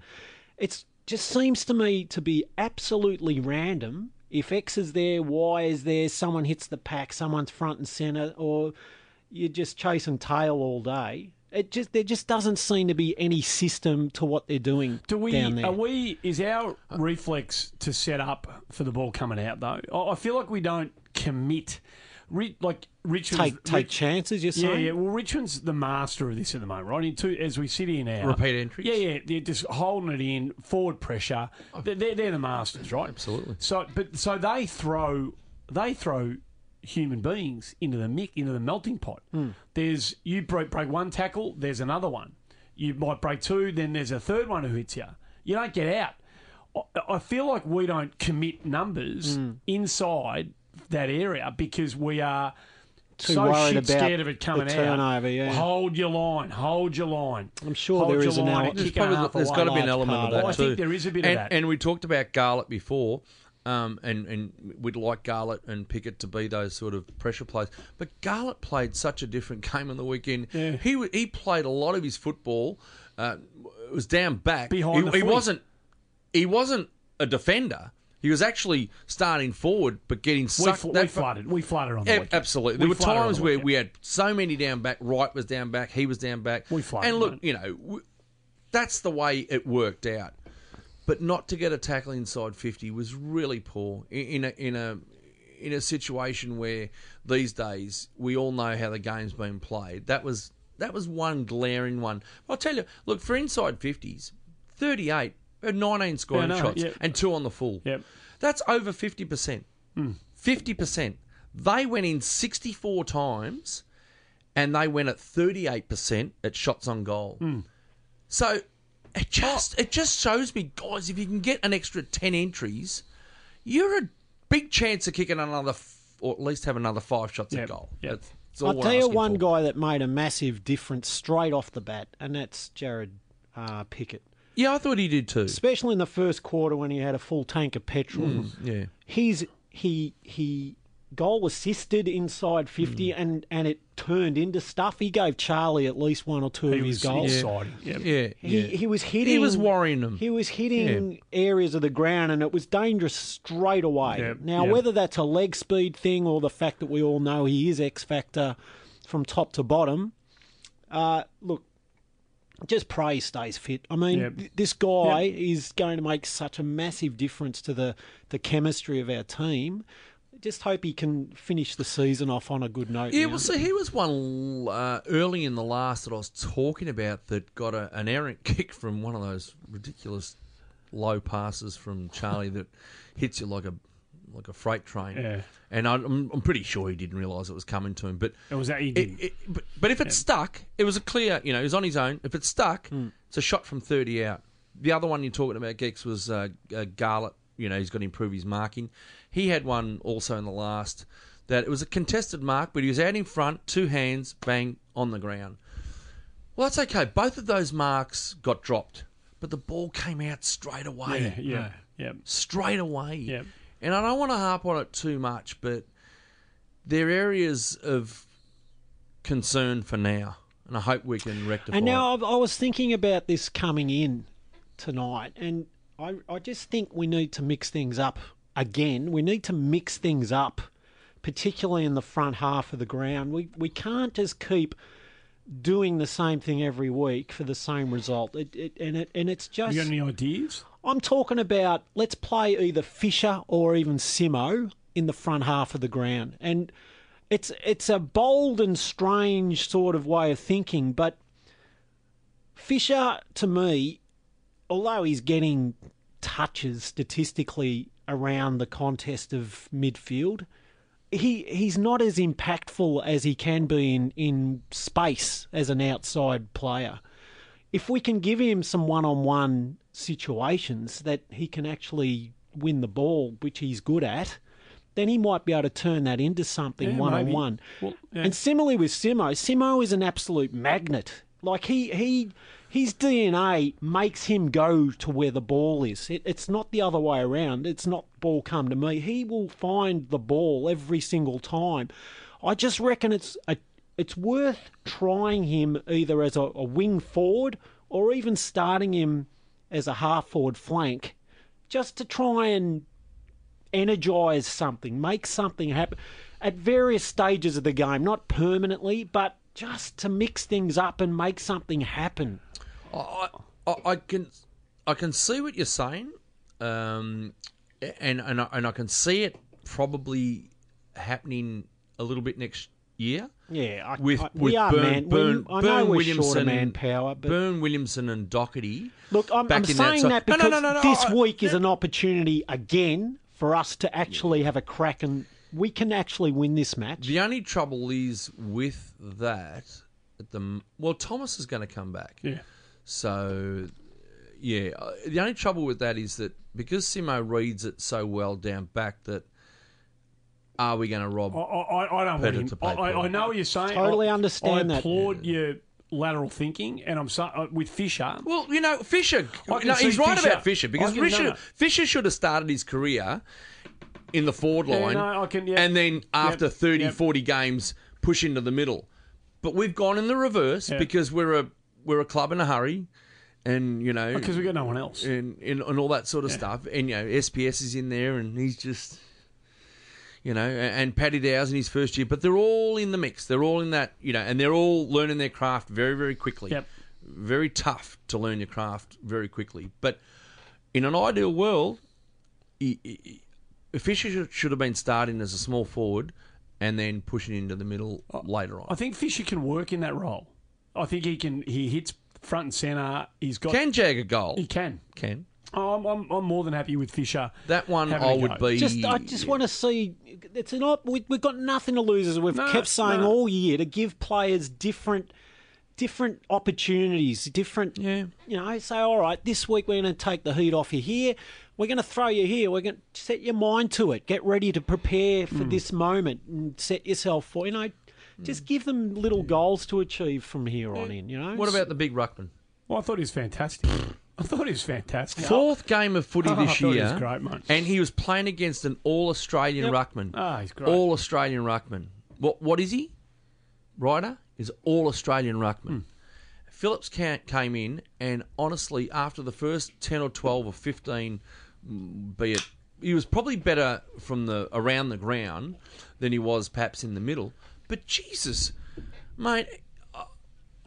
it's just seems to me to be absolutely random. If X is there, Y is there, someone hits the pack, someone's front and centre, or you're just chasing tail all day. It just there just doesn't seem to be any system to what they're doing Do we? down there. Are we? Is our reflex to set up for the ball coming out though? I I feel like we don't commit. Ri- Like Richmond's take take Rich- chances, you're Yeah, saying? yeah. Well, Richmond's the master of this at the moment, right? In two, as we sit here now, Repeat entries? Yeah, yeah. They're just holding it in, forward pressure. Oh. They're, they're, they're the masters, right? Absolutely. So, but so they throw they throw human beings into the mic into the melting pot. Hmm. There's you break break one tackle, there's another one. You might break two, then there's a third one who hits you. You don't get out. I- I feel like we don't commit numbers hmm. inside that area because we are Too so worried shit about scared of it coming the out. turnover, yeah. Hold your line. Hold your line. I'm sure Hold there your is an line ele- and There's, kick it probably, half there's away. got to be an element part of of that it. I too. think there is a bit of and, that. And we talked about Garlett before, um, and and we'd like Garlett and Pickett to be those sort of pressure players. But Garlett played such a different game on the weekend. Yeah. He w- he played a lot of his football. Uh, it was down back. Behind he, the he footy. wasn't. He wasn't a defender. He was actually starting forward, but getting We, sucked. fl- that we flooded. We flooded on the weekend. Absolutely. We There were times the where we had so many down back. Wright was down back. He was down back. We flooded, And look, you know, w- that's the way it worked out. But not to get a tackle inside fifty was really poor in, in a in a in a situation where these days we all know how the game's been played. That was that was one glaring one. I'll tell you. Look for inside fifties, thirty eight. Uh, nineteen scoring no, shots yeah. and two on the full. Yep. That's over 50%. 50%. Hmm. They went in 64 times and they went at 38% at shots on goal. Hmm. So it just it just shows me guys if you can get an extra 10 entries, you're a big chance of kicking another f- or at least have another 5 shots Yep, at goal. yep. That's, that's I'll tell you one for. guy that made a massive difference straight off the bat, and that's Jarrod uh, Pickett. Yeah, I thought he did too. Especially in the first quarter when he had a full tank of petrol. Yeah. He's he he goal assisted inside fifty, Hmm. and and it turned into stuff. He gave Charlie at least one or two He of was his goals. exciting. Yep. Yeah. He, yeah. he was hitting. He was worrying them. He was hitting areas of the ground, and it was dangerous straight away. Yeah, now, yeah. whether that's a leg speed thing or the fact that we all know he is X factor from top to bottom, uh, look, just pray he stays fit. I mean, th- this guy is going to make such a massive difference to the the chemistry of our team. Just hope he can finish the season off on a good note. Yeah, now. well, see, he was one uh, early in the last that I was talking about that got a, an errant kick from one of those ridiculous low passes from Charlie that hits you like a like a freight train. Yeah. And I, I'm, I'm pretty sure he didn't realise it was coming to him. But It was that he didn't. it, but, but if it stuck, it was a clear. You know, he was on his own. If it stuck, Hmm. it's a shot from 30 out. The other one you're talking about, Geeks, was uh, uh, Garlett. You know, he's got to improve his marking. He had one also in the last that it was a contested mark, but he was out in front, two hands, bang, on the ground. Well, that's okay. Both of those marks got dropped, but the ball came out straight away. yeah, yeah, yeah. Straight away. Yeah. And I don't want to harp on it too much, but they're areas of concern for now. and I hope we can rectify. And now it. I I was thinking about this coming in tonight, and I, I just think we need to mix things up again. We need to mix things up, particularly in the front half of the ground. We we can't just keep doing the same thing every week for the same result. It, it and it and it's just You got any ideas? I'm talking about let's play either Fisher or even Simo in the front half of the ground. And it's it's a bold and strange sort of way of thinking, but Fisher to me, although he's getting touches statistically around the contest of midfield, he he's not as impactful as he can be in, in space as an outside player if we can give him some one-on-one situations that he can actually win the ball, which he's good at, then he might be able to turn that into something maybe. Well, yeah. And similarly with Simo, Simo is an absolute magnet. Like he he his DNA makes him go to where the ball is. It, it's not the other way around. It's not ball come to me. He will find the ball every single time. I just reckon it's a it's worth trying him either as a, a wing forward or even starting him as a half forward flank just to try and energize something, make something happen at various stages of the game, not permanently, but just to mix things up and make something happen. I, I, I can I can see what you're saying, um, and and I, and I can see it probably happening a little bit next year. Yeah, I, With, I, with we are Burn, man. Burn, I Burn know we're Williamson, short of and- manpower, but Burn Williamson and Doherty. look, I'm, back I'm in saying that, that, because no, no, no, this week is an opportunity again for us to actually have a crack and we can actually win this match. The only trouble is with that. At the well, Thomas is going to come back. Yeah. So, yeah, uh, the only trouble with that is that because Simo reads it so well down back, that are we going to rob? I, I, I don't want him. to play I, I, I know what you're saying. Totally I, understand I that. applaud your lateral thinking, and I'm so, uh, with Fisher. Well, you know, Fisher. No, he's right Fisher- about Fisher because can- Fisher, no. Fisher should have started his career in the forward Yeah, line, no, I can- yeah. and then after Yep, 30, yep. 40 games, push into the middle. But we've gone in the reverse Yeah. because we're a we're a club in a hurry, and you know because we got no one else. and, and and all that sort of stuff. And you know, SPS is in there, and he's just, you know, and, Paddy Dow's in his first year, but they're all in the mix. They're all in that, you know, and they're all learning their craft very, very quickly. Yep. Very tough to learn your craft very quickly. But in an ideal world, he, he, Fisher should, should have been starting as a small forward and then pushing into the middle later on. I think Fisher can work in that role. I think he can. He hits front and centre. He's got. Can jag a goal? he can. Can. Oh, I'm, I'm, I'm more than happy with Fisher. That one having I a would go. be. Just, I just want to see. It's an op. We, we've got nothing to lose, as we've No, kept saying no. all year, to give players different, different opportunities, different. Yeah. You know, say, all right, this week we're going to take the heat off you here. We're going to throw you here. We're going to set your mind to it. Get ready to prepare for hmm. this moment and set yourself for. You know, just hmm. give them little goals to achieve from here on in. You know. What about the big ruckman? Well, I thought he was fantastic. I thought he was fantastic. Fourth game of footy Oh, I this thought he year, was great, mate. and he was playing against an All Australian Yep. ruckman. Ah, he's great. All Australian ruckman. What what is he? Ryder is All Australian ruckman. Hmm. Phillips ca- came in, and honestly, after the first ten or twelve or fifteen, mm, be it, he was probably better from the around the ground than he was perhaps in the middle. But Jesus, mate,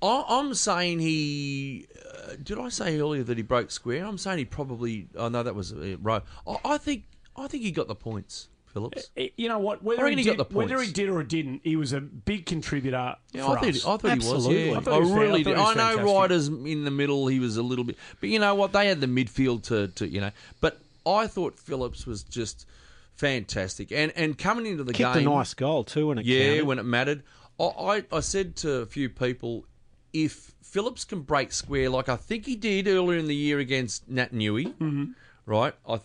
I, I'm saying he. Uh, did I say earlier that he broke square? I'm saying he probably. Oh no, that was uh, row. I, I think. I think he got the points, Phillips. Eh, You know what? Whether he, he did, got the points whether he did or didn't, he was a big contributor Yeah, for I thought, us. I thought he was. Yeah. I thought I, he was fan- really I did. was I know Ryder's in the middle. He was a little bit, but you know what? They had the midfield to, to you know. But I thought Phillips was just fantastic, and and coming into the kicked game, a nice goal too, and it yeah, counted. when it mattered. I, I I said to a few people, if Phillips can break square like I think he did earlier in the year against Naitanui, Mm-hmm. right? I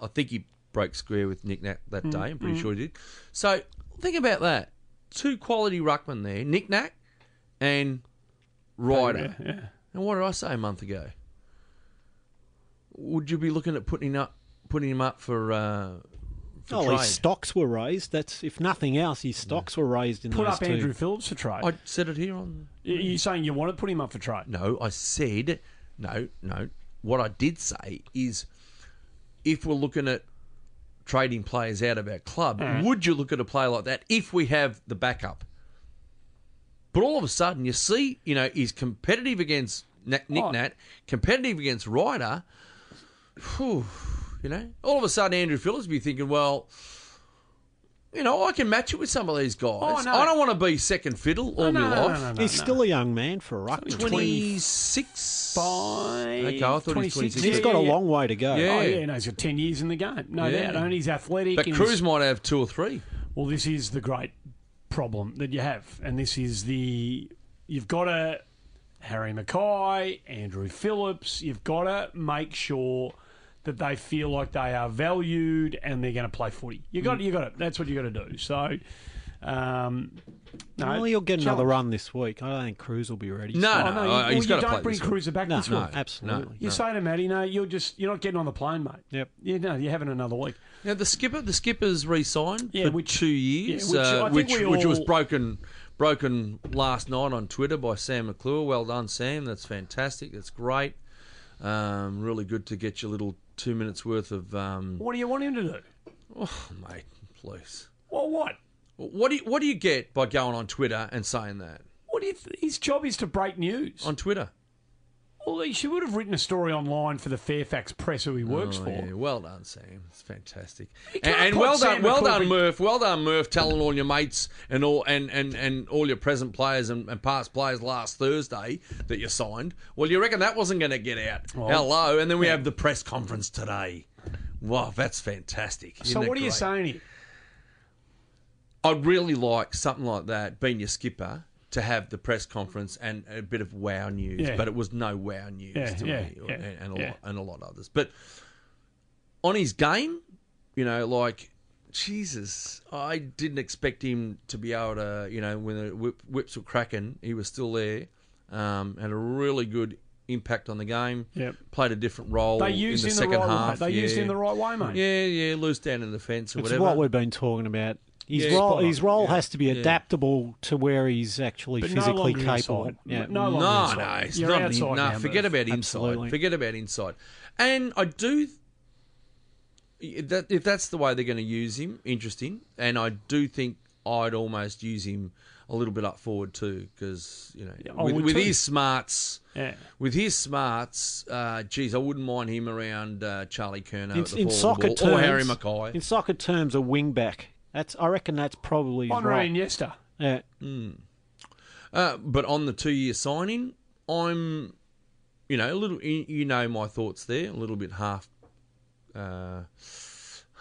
I think he broke square with Nic Nat that day. I'm Mm-hmm. pretty sure he did. So think about that. Two quality ruckmen there, Nick Nack and Ryder. Yeah, yeah. And what did I say a month ago? Would you be looking at putting up, putting him up for uh, for Oh, trade. his stocks were raised. That's if nothing else, his stocks were raised in the Put those up two. Andrew Phillips for trade. I said it here on. Y- You're saying you want to put him up for trade? No, I said no, no. What I did say is, if we're looking at trading players out of our club, mm. would you look at a player like that if we have the backup? But all of a sudden, you see, you know, he's competitive against Nick, Nick Oh. Nat, competitive against Ryder. Whew, you know, all of a sudden, Andrew Phillips be thinking, well, you know, I can match it with some of these guys. Oh, no. I don't want to be second fiddle all no, my no, life. no, no, He's no. still a young man for a ruck. 26 Five, Okay, I thought he was 26. He's Yeah, got a yeah, long way to go. Yeah. Oh yeah, no, he's got ten years in the game, no Yeah. doubt. And he's athletic. But Cruz might have two or three. Well, this is the great problem that you have, and this is the you've got to Harry McKay, Andrew Phillips. You've got to make sure that they feel like they are valued and they're going to play footy. You got, you got it. That's what you got to do. So, um, no, Well, he'll get another challenge. run this week. I don't think Cruz will be ready. No, Oh, no, no, uh, you, well, you don't bring this week. Cruiser back No, this no, week. absolutely. You say to Matty, no, you're just you're not getting on the plane, mate. Yep. Yeah, no, you're having another week. Now the skipper, the skipper's re-signed Yeah, for which- two years, yeah, which uh, which we which was broken broken last night on Twitter by Sam McClure. Well done, Sam. That's fantastic. That's great. Um, really good to get your little two minutes worth of. Um, What do you want him to do? oh, mate, please. Well, what? What do you, what do you get by going on Twitter and saying that What do you? His job is to break news. on Twitter? Well, she would have written a story online for the Fairfax Press, who he works Oh, for. yeah. Well done, Sam. It's fantastic. And, and well Sam done, well done, Murph. Well done, Murph. Telling all your mates and all and, and, and all your present players and, and past players last Thursday that you signed. Well, you reckon that wasn't going to get out? Hello, and then we have the press conference today. Wow, that's fantastic. So Isn't that what are you saying here? I'd really like something like that, being your skipper, to have the press conference and a bit of wow news. Yeah. But it was no wow news Yeah, to yeah, me, yeah, and, and a yeah. lot and a lot of others. But on his game, you know, like Jesus, I didn't expect him to be able to, you know, when the whip, whips were cracking, he was still there. Um, had a really good impact on the game. Yep. Played a different role They used in the him second the right half. way. They used yeah. him the right way, mate. Yeah, yeah, loose down in the fence or It's whatever. what we've been talking about. His Yeah, role, his role Yeah. has to be adaptable to where he's actually But physically longer capable. Yeah. No longer No, no, it's You're not. outside no, now, forget Murph. about inside. Absolutely. Forget about inside. And I do. That if that's the way they're going to use him, interesting. And I do think I'd almost use him a little bit up forward too, because you know, I with, with his smarts, Yeah. with his smarts, uh, geez, I wouldn't mind him around uh, Charlie Curnow In, at the in forward soccer ball, terms, or Harry McKay. in soccer terms, a wing back. That's I reckon that's probably his Andre role. Iniesta. Yeah. Uh, but on the two-year signing, I'm, you know, a little. You you know my thoughts there. A little bit half, uh,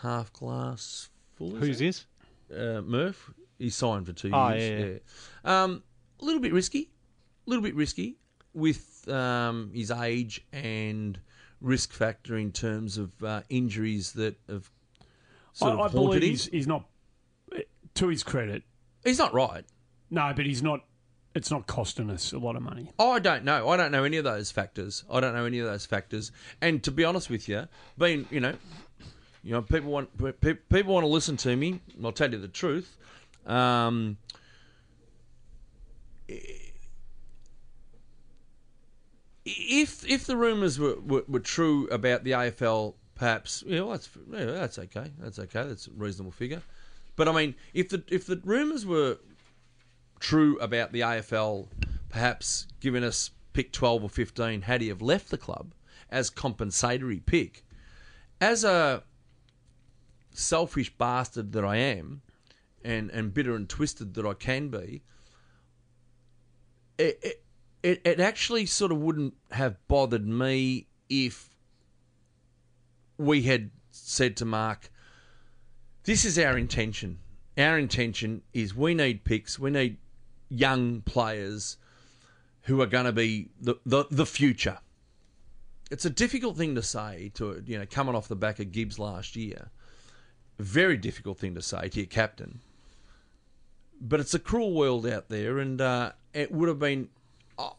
half glass full. is Who's it? this? Uh, Murph. He signed for two Oh, years. yeah. Um, a little bit risky. A little bit risky with um, his age and risk factor in terms of uh, injuries that have sort I, of I haunted believe him. he's, he's not. To his credit, He's not right. no, but he's not. It's not costing us a lot of money. Oh, I don't know. I don't know any of those factors. I don't know any of those factors. And to be honest with you, being you know, you know, people want pe- people want to listen to me. I'll tell you the truth. Um, if if the rumours were, were, were true about the AFL, perhaps yeah, well, that's yeah, that's okay. That's okay. That's a reasonable figure. But I mean, if the if the rumours were true about the AFL perhaps giving us pick 12 or 15 had he have left the club as compensatory pick. As a selfish bastard that I am and, and bitter and twisted that I can be, it, it, it actually sort of wouldn't have bothered me if we had said to Mark, this is our intention. Our intention is we need picks, we need young players who are going to be the, the, the future. It's a difficult thing to say to you know coming off the back of Gibbs last year. Very difficult thing to say to your captain. But it's a cruel world out there, and uh, it would have been. I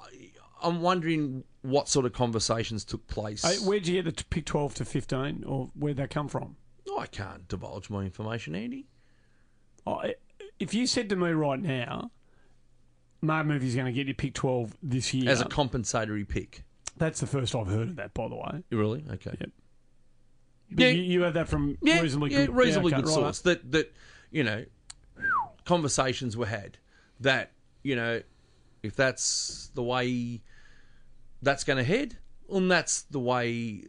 I'm wondering what sort of conversations took place. Hey, where'd you get the pick twelve to fifteen, or where'd that come from? I can't divulge my information, Andy. Oh, I- if you said to me right now, Mark Murphy's going to get you pick 12 this year, As a compensatory pick. that's the first I've heard of that, by the way. Really? Okay. Yep. Yeah. you, you had that from Yeah, reasonably yeah, good, reasonably okay, good right. source. That that you know, conversations were had. That you know, if that's the way that's going to head, and that's the way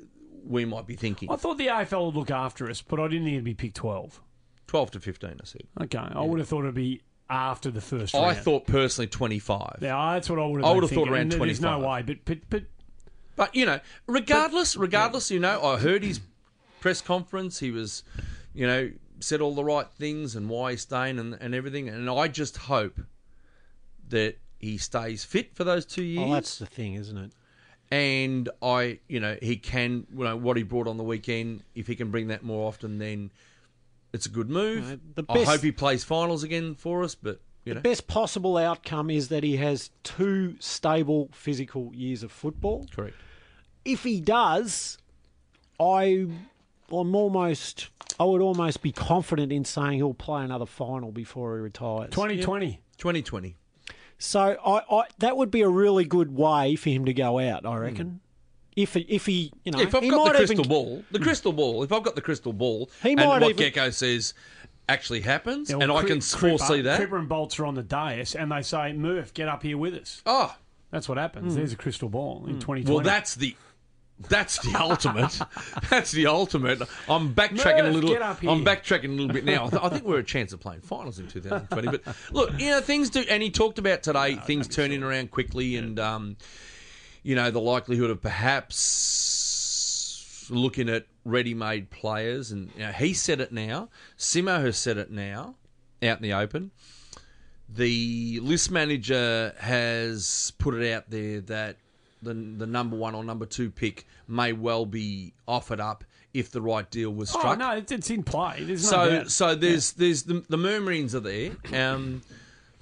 we might be thinking. I thought the AFL would look after us, but I didn't think it'd be pick 12. Twelve to fifteen, I said. Okay, I would have thought it'd be after the first I round. thought personally twenty-five. Yeah, that's what I would have I would have thought thinking, around and There's no way, but, but, but But you know, regardless, regardless, you know, I heard his press conference. He was, you know, said all the right things and why he's staying and, and everything. And I just hope that he stays fit for those two years. Well, that's the thing, isn't it? And I, you know, he can, you know, what he brought on the weekend. If he can bring that more often, then it's a good move. Uh, the I hope he plays finals again for us. But you know, The best possible outcome is that he has two stable physical years of football. correct. If he does, I, I'm almost, I would almost be confident in saying he'll play another final before he retires. 2020. Twenty twenty. So I, I, that would be a really good way for him to go out. I reckon. If he- if he, you know, Hmm. If I've he got the crystal even, ball, the crystal ball. If I've got the crystal ball, He and might what even- Gecko says actually happens, Yeah, and well, I can Cripper- foresee that. Cripper and Bolts are on the dais, and they say, Murph, get up here with us. Oh, That's what happens. There's a crystal ball in 2020. Hmm. well, that's the. That's the ultimate. That's the ultimate. I'm backtracking a little. get up here. I'm backtracking a little bit now. I, th- I think we're a chance of playing finals in 2020. But look, you know, things do. And he talked about today things turning around quickly, and um, you know, the likelihood of perhaps looking at ready-made players. And you know, he said it now. Simo has said it now, out in the open. The list manager has put it out there that the the number one or number two pick may well be offered up if the right deal was struck. Oh, struck. no, it's, it's in play. There's no so so there's there's the, the murmurings are there. Um,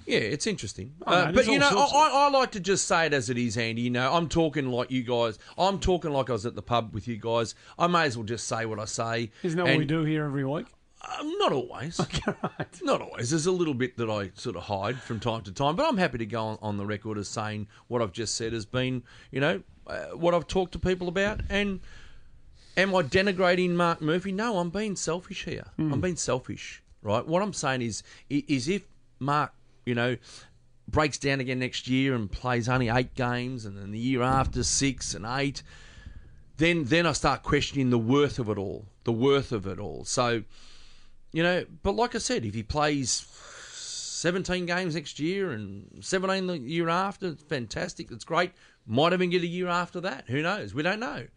yeah, it's interesting. Oh, Uh, no, but you know, all sorts of- I, I like to just say it as it is, Andy. You know, I'm talking like you guys. I'm talking like I was at the pub with you guys. I may as well just say what I say. Isn't that what we do here every week? Um, not always. Not always. There's a little bit that I sort of hide from time to time, but I'm happy to go on, on the record as saying what I've just said has been, you know, uh, what I've talked to people about. And am I denigrating Mark Murphy? No, I'm being selfish here. I'm being selfish, right? What I'm saying is, is if Mark, you know, breaks down again next year and plays only eight games, and then the year after six and eight, then then I start questioning the worth of it all, the worth of it all. So, you know, but like I said, if he plays 17 games next year and 17 the year after, it's fantastic. It's great. Might even get a year after that. Who knows? We don't know.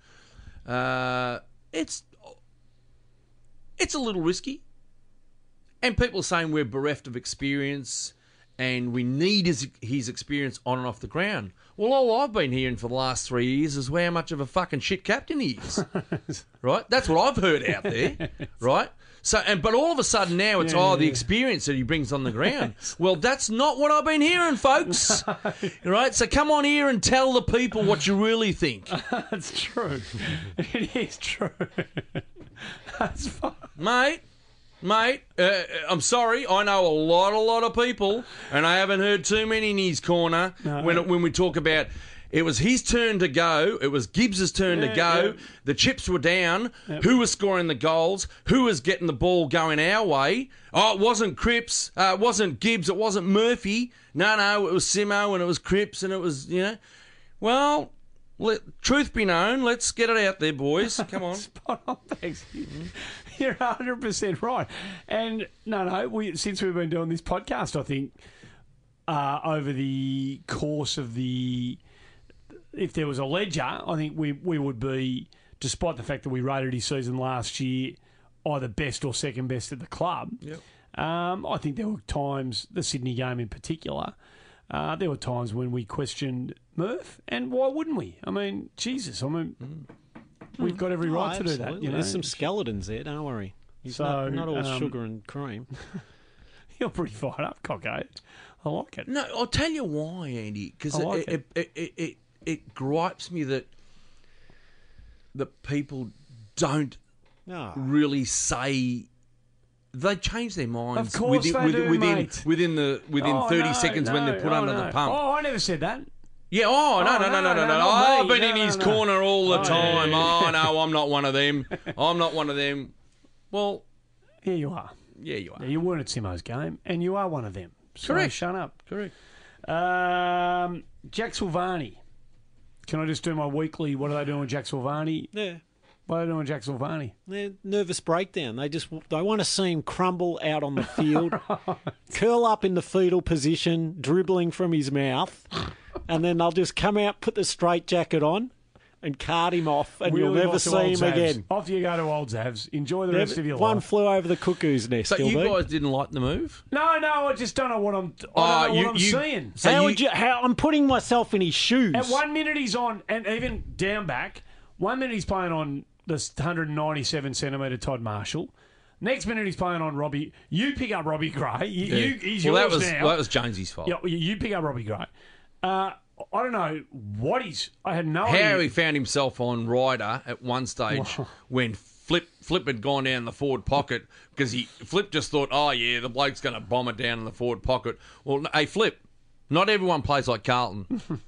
Uh, it's it's a little risky, and people are saying we're bereft of experience and we need his, his experience on and off the ground. Well, all I've been hearing for the last three years is how much of a fucking shit captain he is. right? That's what I've heard out there. right? So, and but all of a sudden now it's Yeah, oh yeah, the yeah. experience that he brings on the ground. Well, that's not what I've been hearing, folks. right? So come on here and tell the people what you really think, That's true. It is true. That's fine. mate. Mate, uh, I'm sorry. I know a lot, a lot of people, and I haven't heard too many in his corner when when we talk about. It was his turn to go. It was Gibbs's turn to go. yeah. The chips were down. Who was scoring the goals? Who was getting the ball going our way? Oh, it wasn't Cripps. Uh, it wasn't Gibbs. It wasn't Murphy. No, no, it was Simo and it was Cripps and it was you know. Well, let, truth be known, let's get it out there, boys. Come on. Spot on, thanks. You're 100% right. And no, no, we, since we've been doing this podcast, I think uh, over the course of the. If there was a ledger, I think we, we would be, despite the fact that we rated his season last year either best or second best at the club. Yep. Um, I think there were times, the Sydney game in particular, uh, there were times when we questioned Murph, and why wouldn't we? I mean, Jesus, I mean, we've got every right Oh, to do that. You know? There's some skeletons there. Don't worry. He's So, not, not all um, sugar and cream. You're pretty fired up, Coco. I like it. No, I'll tell you why, Andy. Because I it, like it, it, it, it, it gripes me that that people don't No. really say. They change their minds Of course within, they do, within, mate. within the within Oh, thirty no, seconds when they're put oh, under no. the pump. Oh, I never said that. Yeah. Oh no Oh, no no no no, no no no, no. Oh. I've been No, in no, his no. corner all the Oh, time. yeah. Oh no, I'm not one of them. I'm not one of them. Well, Here you are. yeah, you are. Yeah, you weren't at Simo's game, and you are one of them. So Correct. Shut up. Correct. Um, Jack Silvagni. Can I just do my weekly? What are they doing with Jack Silvagni? Yeah. What are they doing with Jack Silvagni? They're nervous breakdown. They just they want to see him crumble out on the field, curl up in the fetal position, dribbling from his mouth, and then they'll just come out, put the straight jacket on, and cart him off, and you'll never see him Zavs. again. Off you go to Old Zavs. Enjoy the rest of your One life. One flew over the cuckoo's nest. So Gilby. you guys didn't like the move? No, no, I just don't know what I'm. I don't Oh, know you- what I'm you- seeing. So how you- would you? How I'm putting myself in his shoes. At one minute he's on, and even down back. One minute he's playing on this 197 centimetre Todd Marshall. Next minute he's playing on Robbie. You pick up Robbie Gray. You, you, he's well, yours that was now. well, that was Jonesy's fault. Yeah, you- you pick up Robbie Gray. Uh, I don't know what he's. I had no idea. How idea. he found himself on Ryder at one stage when Flip Flip had gone down the forward pocket because he Flip just thought, oh yeah, the bloke's going to bomb it down in the forward pocket. Well, hey Flip, not everyone plays like Carlton.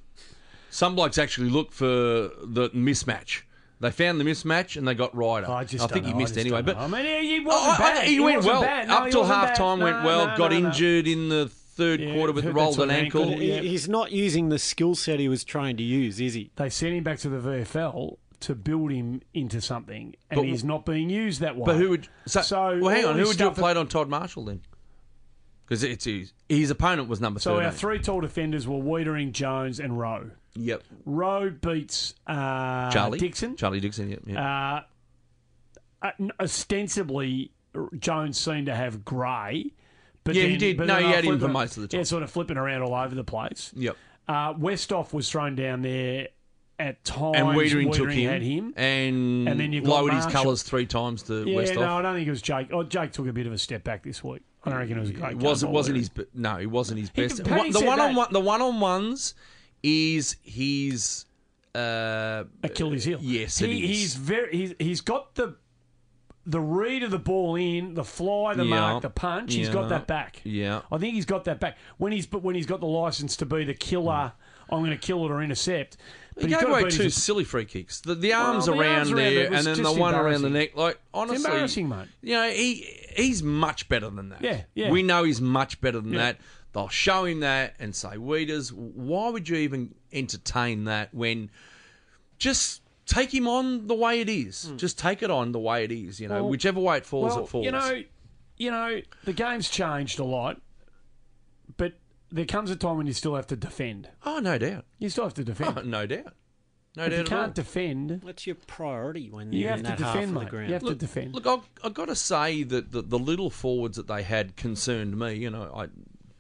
Some blokes actually look for the mismatch. They found the mismatch and they got Ryder. I just think don't he know. missed anyway. But know. I mean, he, he Oh, wasn't I- bad. he, went wasn't well bad. No, up till wasn't half bad. time. Went well. no, got no, no. injured in the third Yeah, quarter with that's rolled an an ankle. ankle, yeah. He's not using the skill set he was trained to use, is he? They sent him back to the VFL to build him into something, and But- he's not being used that way. But who would? So, So, well, hang on. Who would you have played on Todd Marshall then? Because it's his, his opponent was number So 13. our three tall defenders were Weitering, Jones, and Rowe. Yep. Rowe beats uh, Charlie Dixon. Charlie Dixon. Yep. yep. Uh, uh, ostensibly, Jones seemed to have Gray. But Yeah, he did. but No, then he had him for most of the time. Yeah, sort of flipping around all over the place. yep. Uh, Westhoff was thrown down there at times. And Weitering took him, had him. and, And then you've got lowered his colours three times to Yeah, Westhoff. no, I don't think it was Jake. Oh, Jake took a bit of a step back this week. I don't reckon it was a great. It wasn't wasn't his no, he wasn't his best. Paddy the one on one, the one on ones is his uh, Achilles heel. Yes, it he, is. he's very. He's, he's got the the read of the ball in, the fly, the Yeah. mark, the punch—he's got that back. Yeah. I think he's got that back when he's but when he's got the license to be the killer. Mm. I'm going to kill it or intercept. But He he's gave got away two his- silly free kicks. The, the arms the around arms around there, and then the one around the neck. Like honestly, embarrassing, mate. You know, he he's much better than that. Yeah, yeah. We know he's much better than Yeah. that. They'll show him that and say, "Weeders, why would you even entertain that when just take him on the way it is? Hmm. Just take it on the way it is. You know. Well- whichever way it falls, well, it falls. You know, you know, the game's changed a lot, but there comes a time when you still have to defend. oh, no doubt, You still have to defend. oh, no doubt, no if you doubt at all. can't defend, What's your priority when you you're have in to that half defend, of the mate. ground? You have Look, to defend. Look, I've, I've got to say that the, the little forwards that they had concerned me. You know, I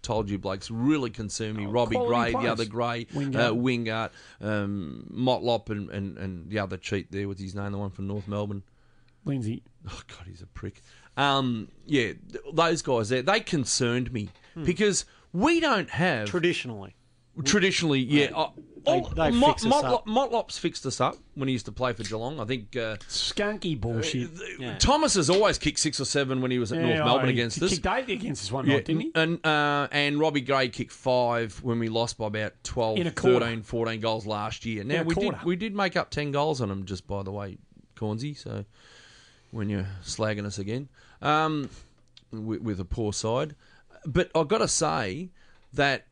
told you Blake's really concerned me. Robbie Oh, quality Gray, the other Gray, Wingard. uh, Wingard, um, Motlop, and, and, and the other cheat there with his name, the one from North Melbourne. Lindsay. Oh God, he's a prick. Um, yeah, th- those guys there, they concerned me Hmm. because we don't have Traditionally, traditionally, yeah. uh, They- they Mot- fix Motlop. Motlop's fixed us up when he used to play for Geelong. I think uh, Skunky bullshit. Yeah. Thomas has always kicked six or seven when he was at North Yeah, Melbourne oh, against he us. kicked eight against us one Yeah, night, didn't he? and uh, and Robbie Gray kicked five when we lost by about 12, In a quarter. 13, 14 goals last year. Now we quarter. did we did make up ten goals on them, just by the way, Cornsey. So when you're slagging us again, um, with, with a poor side, but I've got to say that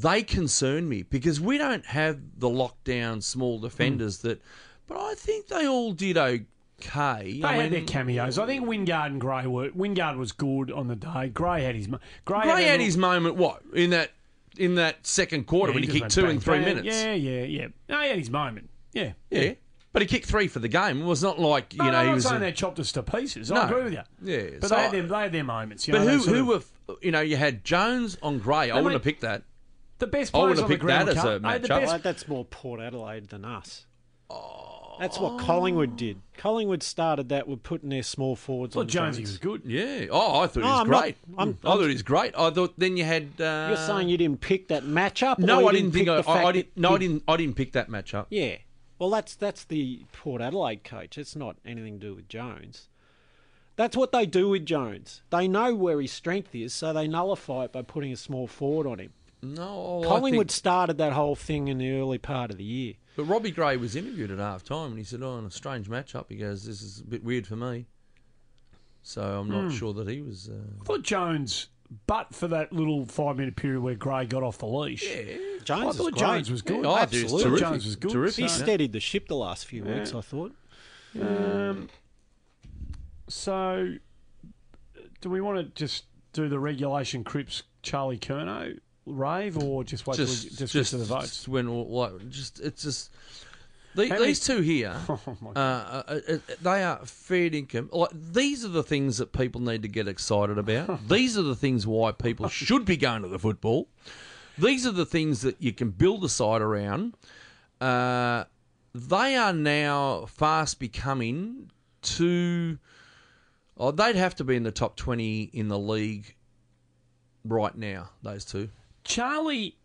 they concern me because we don't have the lockdown small defenders hmm. that. But I think they all did okay. They I had their cameos. I think Wingard and Gray were. Wingard was good on the day. Gray had his. Gray, Gray a had little- his moment. What in that in that second quarter Yeah, when he, just kicked two in three minutes? Yeah, yeah, yeah. No, he had his moment. Yeah, Yeah. But he kicked three for the game. It was not like you No, know no, I'm he was. saying a- they chopped us to pieces. No. I agree with you. Yeah, but so they had I- their they had their moments. You but know, who who of- were you know you had Jones on Gray. I wouldn't mate, have picked that. The best I players wouldn't on the have picked ground? that as a cut- hey, matchup. best- Well, that's more Port Adelaide than us. That's what Collingwood did. Collingwood started that with putting their small forwards Well, on Jonesy Jones. was good. Yeah. Oh, I thought he was I'm not- great. I'm- I thought he was great. I thought then you had. Uh, You're saying you didn't pick that matchup? No, I didn't think. pick I, I, I didn't. that No, I didn't. I didn't pick that matchup. Yeah. Well, that's that's the Port Adelaide coach. It's not anything to do with Jones. That's what they do with Jones. They know where his strength is, so they nullify it by putting a small forward on him. No, Collingwood think, started that whole thing in the early part of the year. but Robbie Gray was interviewed at half time and he said, "Oh, in a strange matchup." He goes, "This is a bit weird for me." So I'm not sure that he was. Uh, I thought Jones, but for that little five minute period where Gray got off the leash, Jones I was thought great. Jones was good. Yeah, I do. Absolutely. Terrific. Jones was good. Terrific. He So- steadied the ship the last few weeks, I thought. Um, so, do we want to just do the regulation Cripps Charlie Curnow rave, or just wait just, till we just, just, to the votes? just when like, just it's just the, these two here. Oh Uh, uh, uh, they are fair income. Like these are the things that people need to get excited about. these are the things why people should be going to the football. These are the things that you can build a side around. Uh, they are now fast becoming two. Oh, they'd have to be in the top twenty in the league right now. Those two. Charlie,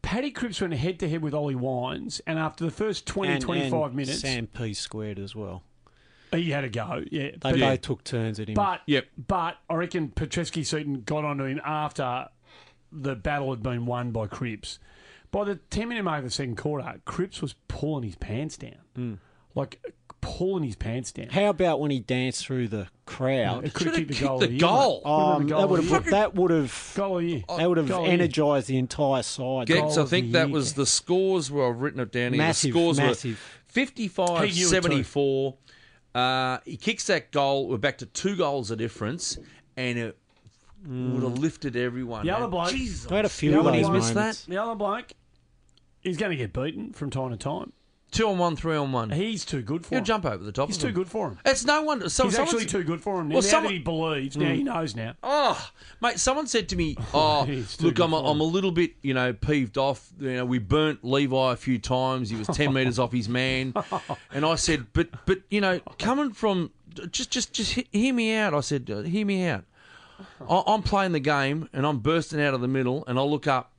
Paddy Cripps went head to head with Ollie Wines, and after the first 20, And- 25 and minutes, Sam P squared as well. he had a go. Yeah, They but, both took turns at him. but Yep. but I reckon Petrevski-Seton got onto him after the battle had been won by Cripps. By the 10 minute mark of the second quarter, Cripps was pulling his pants down. Hmm. Like, pulling his pants down. How about when he danced through the crowd? It could have Should've kicked the goal. of the year, goal. mate. Would've been the that goal would of the have year. that would have Goal of the year. that would have Goal of the year. energised the entire side. Gex, I of think the that year. was the scores were I've written it down here. Massive, the scores massive. were 55 He knew it 74. Uh, he kicks that goal. We're back to two goals a difference, and it would have lifted everyone. The other man. bloke- Jesus, I had a few The of other those one- missed moments. that. The other bloke, he's going to get beaten from time to time. Two on one, three on one. He's too good for him. He'll him. jump over the top. He's of too him. good for him. It's no wonder. So, He's someone actually too good for him. Now Well, that someone- he believes, now he knows now. Oh, mate! Someone said to me, "Oh, he's too look, good I'm a, for I'm a little bit, you know, peeved off. You know, we burnt Levi a few times. He was ten meters off his man, and I said, but, but, you know, coming from, just, just, just he- hear me out. I said, uh, hear me out. I, I'm playing the game, and I'm bursting out of the middle, and I look up,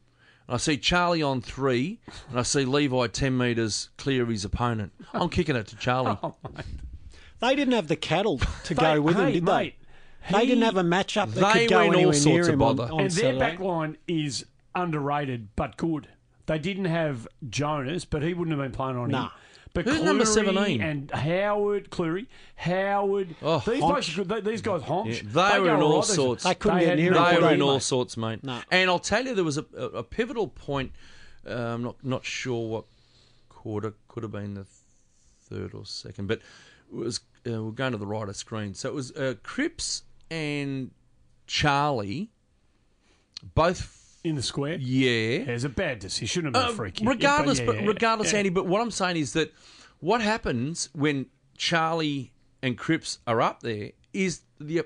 and I see Charlie on three, and I see Levi ten meters clear of his opponent. I'm kicking it to Charlie. Oh, they didn't have the cattle to They- go with him, did mate, they? They he- didn't have a matchup that They could go were all anywhere sorts near of him on, bother. on and their Saturday. back line is underrated but good. They didn't have Jonas, but he wouldn't have been playing on Nah. him. But Who's Clurey number 17? and Howard, Clurey, Howard. Oh, these, Honch. blokes, are good. these guys, Honch. Yeah, they were go in all right. Sorts. They couldn't get had near him, They could were in all mate? sorts, mate. No. And I'll tell you, there was a, a, a pivotal point. Uh, I'm not not sure what quarter could have been the third or second, but it was uh, we're going to the right of screen. So it was uh, Cripps and Charlie, both. In the square. Yeah, Yeah, it's a bad decision. Shouldn't have been uh, a free kick. regardless, Yeah, but yeah, yeah. regardless, Yeah. Andy. But what I'm saying is that what happens when Charlie and Cripps are up there is the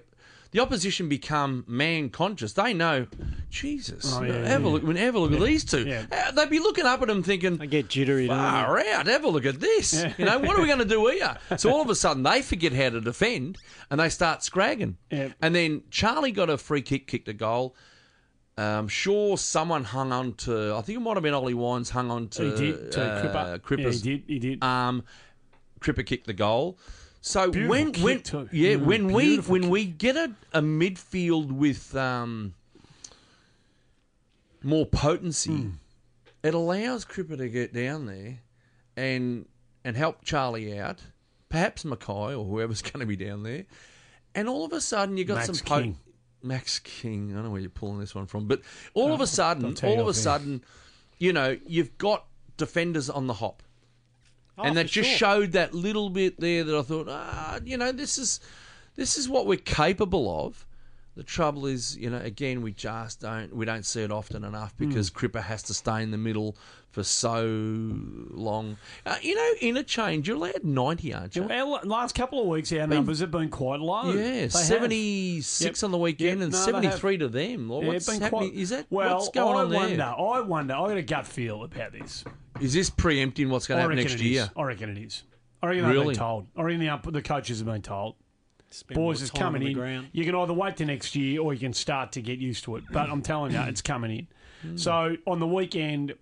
the opposition become man conscious. They know, Jesus, Oh, yeah, have yeah, a look. When have a look at these two, Yeah. Uh, they'd be looking up at them thinking. I get jittery, don't they? Far out, have a look at this. You know, what are we going to do here? So all of a sudden they forget how to defend and they start scragging. Yeah. And then Charlie got a free kick, kicked a goal. I'm sure someone hung on to, I think it might have been Ollie Wines hung on to he did. To uh, Cripper. Cripper's Yeah, he did. He did. arm. Cripper kicked the goal. So Beautiful when when yeah Mm, when we when kick. we get a, a midfield with um, more potency, Hmm. it allows Cripper to get down there and and help Charlie out, perhaps McKay or whoever's going to be down there, and all of a sudden you got Max some po-. Max King. I don't know where you're pulling this one from, but all of a sudden, tell you all of a sudden, you know, you've got defenders on the hop Oh, and that just sure. showed that little bit there that I thought, ah, you know, this is this is what we're capable of. The trouble is, you know, again, we just don't we don't see it often enough because Cripper has to stay in the middle for so long. Uh, you know, interchange, you're allowed ninety, aren't you? well, last couple of weeks, our numbers have been quite low. Yeah, seventy six Yep. on the weekend Yep, and no, seventy three to them. Yeah, what's happening? quite- Is that well, what's going I on there? wonder. I wonder. I got a gut feel about this. Is this preempting what's going to happen next year? I reckon it is. I reckon they've been told. I reckon the, the coaches have been told. Spend Boys is coming in. ground. You can either wait till next year or you can start to get used to it. But I'm telling you, it's coming in. Hmm. So on the weekend,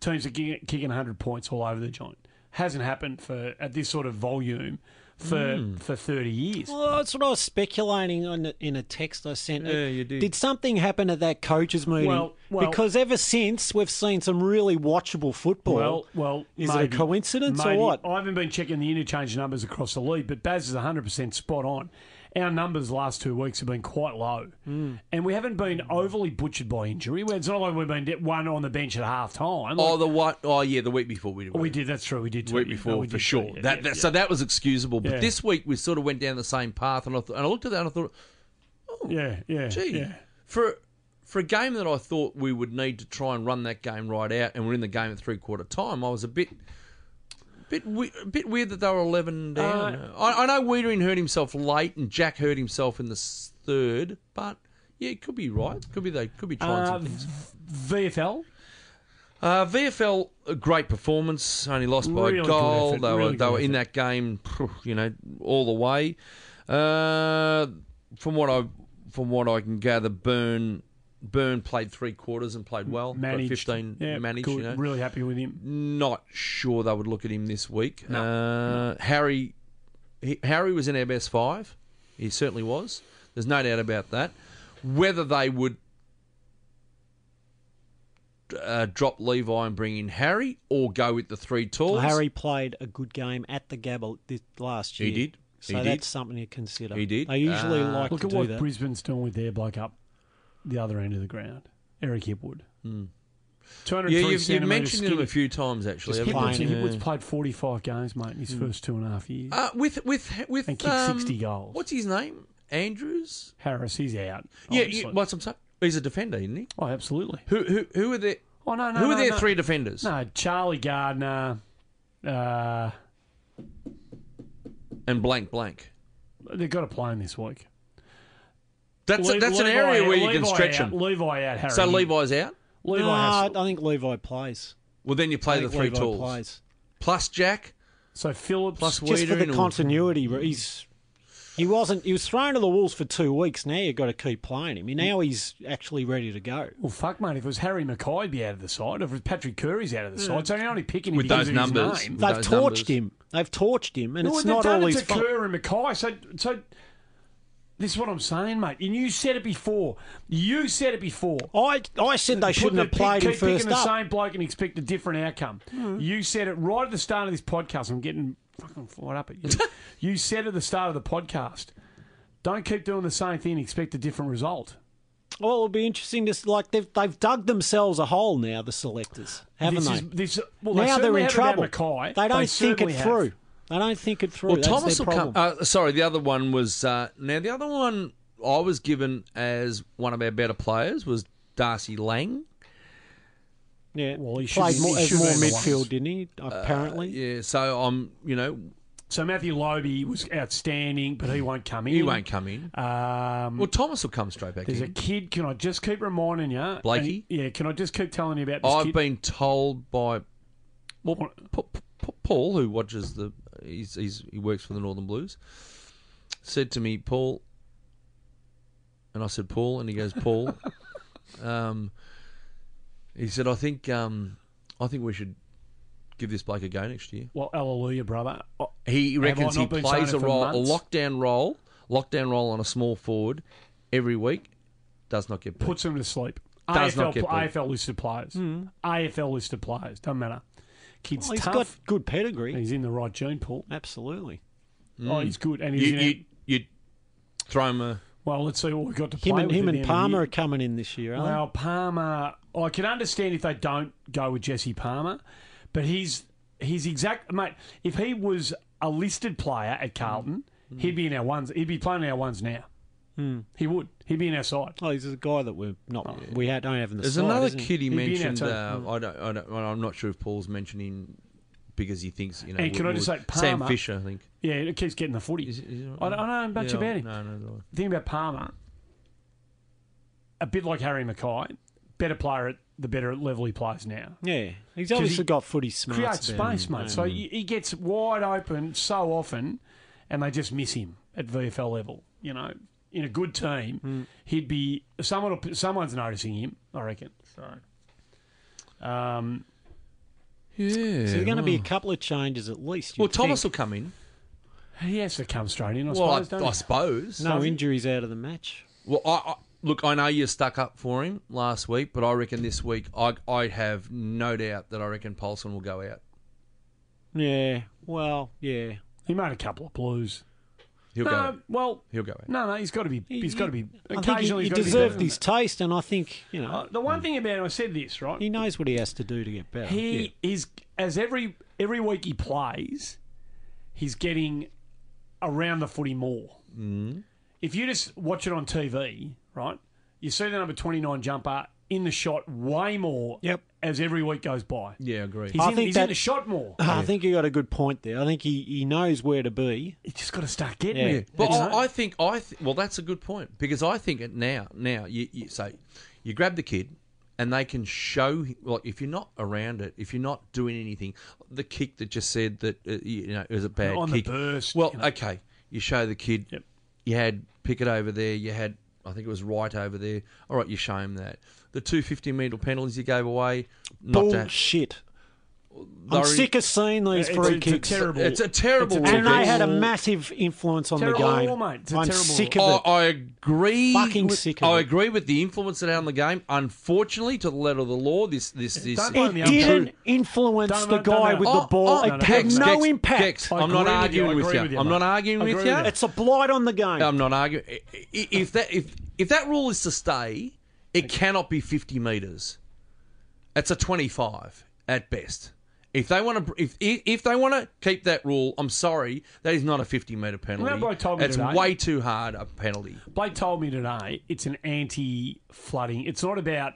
teams are kicking, kicking 100 points all over the joint. hasn't happened for at this sort of volume for Hmm. for thirty years. Well, that's what I was speculating on the- in a text I sent. Yeah, you did. Did something happen at that coaches meeting? Well- well- because ever since we've seen some really watchable football. Well, well, is it a coincidence maybe. or what? I haven't been checking the interchange numbers across the league, but Baz is 100% spot on. Our numbers last two weeks have been quite low, Hmm. and we haven't been overly butchered by injury. It's not like we've been one on the bench at half time. Oh, the what? Oh, yeah, the week before we did. we did. That's true. We did. the week before no, we for sure. that, that yeah. so that was excusable. But Yeah. this week we sort of went down the same path, and I th- and I looked at that and I thought, yeah, yeah, gee, yeah. for for a game that I thought we would need to try and run that game right out, and we're in the game at three quarter time, I was a bit. Bit, we- a bit weird that they were 11 down. Uh, I, I know Weitering hurt himself late and Jack hurt himself in the s- third, but yeah, it could be right. Could be they could be trying Uh, some things. VFL. Uh, VFL, a great performance. Only lost by Really a goal. They were they were in effort. that game, you know, all the way. Uh, from what I from what I can gather, Burn Burn played three quarters and played well. Got Managed. fifteen Yeah, managed. good. You know, Really happy with him. not sure they would look at him this week. Uh, Harry he, Harry was in our best five. He certainly was. There's no doubt about that. Whether they would uh, drop Levi and bring in Harry or go with the three talls. Well, Harry played a good game at the Gabba this last year. He did. So He that's did. something to consider. He did. They usually Uh, like Look at what that. Brisbane's doing with their bloke up the other end of the ground. Eric Hipwood. 203 Hmm. Yeah, you've, you've mentioned him a few times actually. Just Hipwood's, playing. Hipwood's played 45 games, mate, in his first two and a half years. Uh, with with with And kicked um, 60 goals. What's his name? Andrews. Harris, he's out. Yeah, you, what's I'm saying? He's a defender, isn't he? Oh, absolutely. Who who who are there? Oh, no, no, who no, are their no. three defenders? No, Charlie Gardner. Uh, And blank blank. they've got to play him this week. That's Le- that's an area where you can stretch out, him. Levi out, Harry. So Levi's out. Levi no, has I think Levi plays. Well, then you I play the think three Levi tools plays. plus Jack. So Phillips. Plus Just for the Weitering or- continuity, he's he wasn't. He was thrown to the wolves for two weeks. Now you've got to keep playing him. Now he's actually ready to go. Well, fuck, mate. If it was Harry McKay, he'd be out of the side. If it was Patrick Curry's out of the side, so you're only picking him With because those of his numbers. name. With They've those torched numbers. him. They've torched him, and No, it's they've not done all it his to fault. Kerr and McKay. So, so this is what I'm saying, mate. And you said it before. You said it before. I I said they shouldn't have played pick, him keep first picking the same bloke and expect a different outcome. Hmm. You said it right at the start of this podcast. I'm getting fucking fired up at you. you said at the start of the podcast, don't keep doing the same thing and expect a different result. Well, it'll be interesting to like they've they've dug themselves a hole now. The selectors haven't this they? Is, this, well, now they are in trouble. McKay. they don't think certainly it have. through. They don't think it through. Well, That's Thomas their will come. Uh, sorry, the other one was uh, now the other one I was given as one of our better players was Darcy Lang. yeah, Well, he played be- more, he should be more midfield, ones. didn't he? Apparently, Yeah, so I'm you know So Matthew Lobbe was outstanding, but he won't come in. he won't come in. Um, Well, Thomas will come straight back there's a kid. Can I just keep reminding you, Blakey? and- yeah. Can I just keep telling you about this I've kid? been told by well, Paul, who watches the, he's, he's, he works for the Northern Blues, said to me, Paul, and I said, Paul, and he goes, Paul, um, he said, I think, um, I think we should give this bloke a go next year. well, hallelujah, brother. Oh, He I reckons he plays a it for role, a lockdown role, lockdown role on a small forward every week. Does not get beat. puts him to sleep. Does AFL, not get beat. AFL listed players. AFL listed players. Doesn't matter. Kid's Well, he's tough. got good pedigree. He's in the right gene pool. Absolutely. Oh, he's good. And he's you, in you, you throw him a. well, let's see what we've got to Him play and with him and end of the Palmer are coming in this year, aren't Well, Palmer, I can understand if they don't go with Jesse Palmer, but he's he's exact mate. If he was a listed player at Carlton, Mm. he'd be in our ones. He'd be playing in our ones now. Hmm. He would. He'd be in our side. Oh, he's a guy that we're not. We ha- don't have in the side. There's side, another isn't kid he He'd be in our mentioned. team. Uh, I don't, I don't. I'm not sure if Paul's mentioning because he thinks you know. And can I would- just say, would- Sam Palmer- Fisher? I think. Yeah, it keeps getting the footy. Is, is, I, don't, I know much yeah, about him. No, no, no. The thing about Palmer, a bit like Harry McKay, better player at the better level he plays now. Yeah, he's 'Cause obviously he got footy smarts. Creates space, him. mate. So he, he gets wide open so often, and they just miss him at VFL level. You know, in a good team, Hmm. he'd be someone. will- Someone's noticing him. I reckon. So, um, Yeah. So there's going to be a couple of changes at least. Well, you'd Thomas will come in. He has to come straight in, I Well, I, suppose, don't I he? suppose. no injuries out of the match. Well, I, I look. I know you stuck up for him last week, but I reckon this week I I have no doubt that I reckon Polson will go out. Yeah. Well, yeah. He made a couple of blues. He'll no, go. well, He'll go out. no, no, he's got to be. He's got to be. I think he, Occasionally, he he's got to be deserved his taste, and I think you know. Uh, the one thing about him, I said this right. he knows what he has to do to get better. He is as every every week he plays, he's getting around the footy more. Mm. If you just watch it on TV, right, you see the number twenty nine jumper in the shot way more. Yep. As every week goes by, Yeah, agreed. he's, I in, think he's in that- the shot more. I think you got a good point there. I think he, he knows where to be. He's just got to start getting Yeah. it. But I, I think I th- well, that's a good point because I think it now. Now you, you say you grab the kid, and they can show. Like if you're not around it, if you're not doing anything, the kick that just said that uh, you know it was a bad On the burst, Well, you know. okay, you show the kid. Yep. You had Pickett over there. You had I think it was Wright over there. All right, you show him that. The two fifty 50 metre penalties you gave away. Not to, Bullshit. I'm sick of seeing these It's- free it's a kicks. terrible- It's a terrible It's a and they had a massive influence on the game. rule, mate. It's a I'm terrible sick of it. I agree. Fucking with, sick of I it. agree with the influence that had on the game. Unfortunately, to the letter of the law, this this this. Don't blame the It didn't influence Don't- the guy with Oh, the ball. oh, it no, had no, Gex, no impact. Gex, I I'm not agree with you, I arguing with you. with you, I'm not arguing with you. with you. It's a blight on the game. I'm not arguing. I- I- If that if if that rule is to stay, it cannot be 50 meters. It's a 25 at best. If they want to, if if they want to keep that rule, I'm sorry, that is not a 50 meter penalty. bloke told me It's today. way too hard a penalty. Blake told me today it's an anti-flooding. It's not about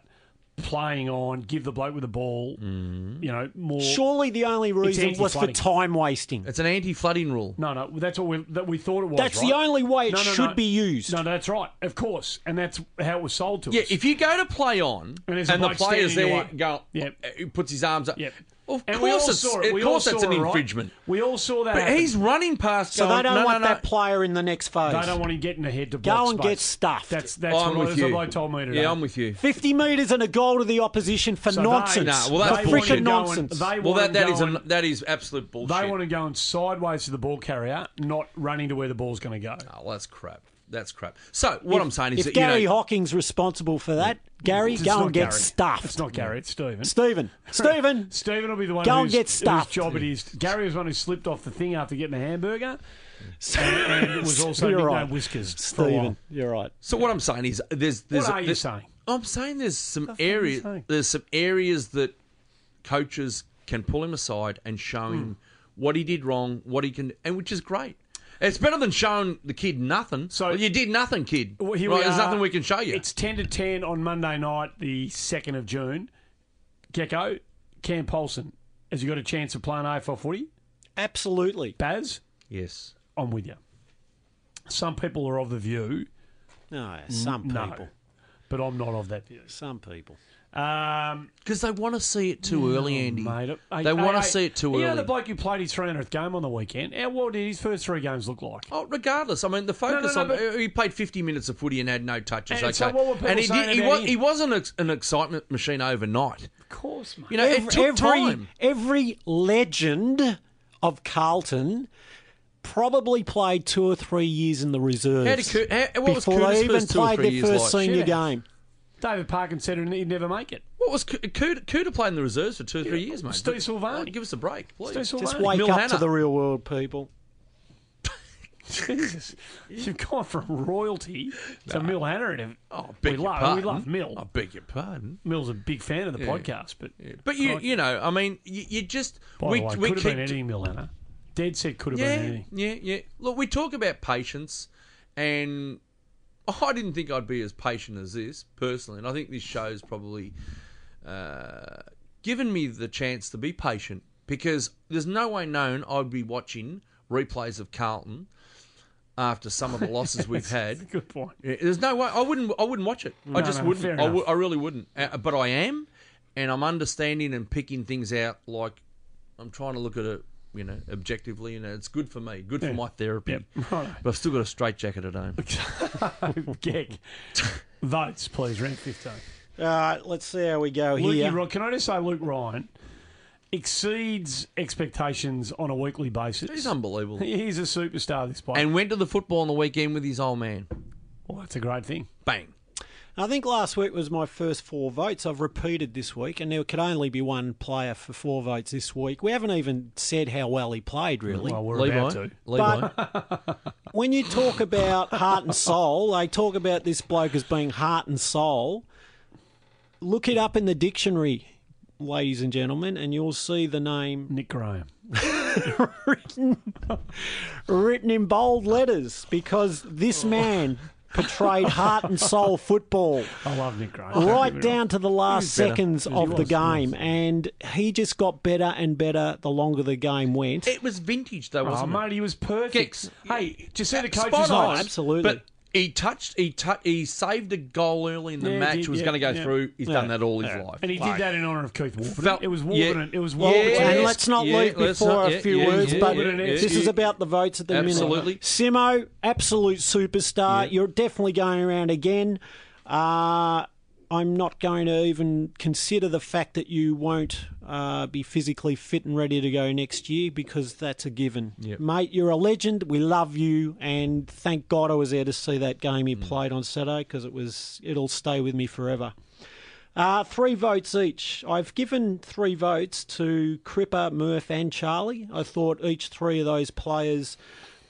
playing on, give the bloke with the ball, Mm. you know, more. Surely the only reason was for time wasting. It's an anti-flooding rule. No, no, that's what we, that we thought it was. That's right? the only way it No, no, should no. be used. No, that's right, of course, and that's how it was sold to Yeah, us. Yeah, if you go to play on And and, the player's there in the way. go, Yep. uh, puts his arms up. Yep. Of and we all course, it's, saw it. of We course that's an it, right? infringement. We all saw that. But happen. he's running past. so going, they don't no, want no, no. that player in the next phase. They don't want him getting ahead to Go block and space. get stuffed. That's that's I'm what with the you. bloke told me today. Yeah, I'm with you. 50 metres and a goal to the opposition for So they- nonsense. Nah, well, that's bullshit. freaking to go and- nonsense. They Well, that, that going, is an, that is absolute bullshit. They want to go and sideways to the ball carrier, not running to where the ball's going to go. Oh, well, that's crap. That's crap. So what I'm saying is if that Gary you know, Hocking's responsible for that, Gary, It's go not and get Gary. stuffed. It's not Gary. It's Stephen. Stephen. Stephen. Stephen will be the one Go and who's, get whose job it is. Gary was the one who slipped off the thing after getting a hamburger, and, and it was also You're right. Whiskers. for a while. Stephen, you're right. so what I'm saying is there's there's What are you saying? I'm saying there's some fuck are you areas there's some areas that coaches can pull him aside and show Hmm. him what he did wrong, what he can, and which is great. It's better than showing the kid nothing. So- well, you did nothing, kid. Well, here right, we there's are. nothing we can show you. It's ten to ten on Monday night, the second of June. Gecko, Cam Polson, has you got a chance of playing AFL footy? Absolutely. Baz, yes. I'm with you. Some people are of the view, No, some no, people. But I'm not of that view. Some people. Um, Because they want to see it too early, Andy. mate, hey, they hey, want to hey, see it too you early. know the bloke who played his 300th game on the weekend? How what did his first three games look like? Oh, regardless. I mean, the focus no, on but- he played 50 minutes of footy and had no touches. And okay, so what were people and he, saying did, he, was, he wasn't an excitement machine overnight. Of course, mate. You know, Every, it took every, time. every legend of Carlton probably played two or three years in the reserves How did Coo- how- what was before Cooter's they even two played three their first like? senior Shit. game. David Parkin said he'd never make it. What was Coo- Cooter, Cooter played in the reserves for two or three years, mate? Steve Silvagni. Oh, give us a break, please. Steve Just wake Mil up Hanna. to the real world, people. Jesus, you've gone from royalty to Mil Hanna. And Oh, we beg your love, pardon. we love Mil. I beg your pardon. Mil's a big fan of the podcast, but But you, Crikey. you know, I mean, you, you just by we the way, we could have been anything, Mil Hanna. Dead set could have yeah, been anything. yeah, yeah. Look, we talk about patience, and I didn't think I'd be as patient as this personally, and I think this show's probably uh, given me the chance to be patient because there's no way known I'd be watching replays of Carlton after some of the losses we've had. Good point. Yeah, There's no way I wouldn't. I wouldn't watch it. I just no, wouldn't. I, w- I really wouldn't. Uh, but I am, and I'm understanding and picking things out. Like I'm trying to look at it, you know, objectively, and it's good for me. Good Yeah. for my therapy. Yep. Righto. But I've still got a straight jacket at home. Geg. Votes, please, round 15. All right, let's see how we go Lukey here. Ryan, can I just say Luke Ryan? exceeds expectations on a weekly basis. He's unbelievable. He's a superstar. This bloke. and went to the football on the weekend with his old man. well, that's a great thing. Bang. I think last week was my first four votes. I've repeated this week, and there could only be one player for four votes this week. We haven't even said how well he played, really. Well, we're Levi. about to. Levi. when you talk about heart and soul, they talk about this bloke as being heart and soul. Look it up in the dictionary, ladies and gentlemen, and you'll see the name Nick Graham. written in bold letters because this man portrayed heart and soul football I love Nick Graham. Don't right down to the last He was better. seconds of the was, he game, was. and he just got better and better the longer the game went. it was vintage, though. Oh, wasn't it? mate, he was perfect. Gex. Hey, to you see the Spot coach's on. Oh, notes? absolutely. But he touched, he tou- he saved a goal early in the Yeah, he match. did, was yeah, going to go yeah. through. He's Yeah. done that all his Yeah. life. And he Like- did that in honour of Keith Warburton. Felt- it was yeah. It was Well, Warburton. Yeah, and yes, let's not yeah, leave let's before not- a yeah, few yeah, words, yeah, but yeah, this yeah. is about the votes at the Absolutely. minute. Simo, absolute superstar. You're definitely going around again. Uh, I'm not going to even consider the fact that you won't uh, be physically fit and ready to go next year because that's a given. Yep. Mate, you're a legend. We love you, and thank God I was there to see that game Mm. he played on Saturday because it was it'll stay with me forever. Uh, three votes each. I've given three votes to Cripper, Murph, and Charlie. I thought each three of those players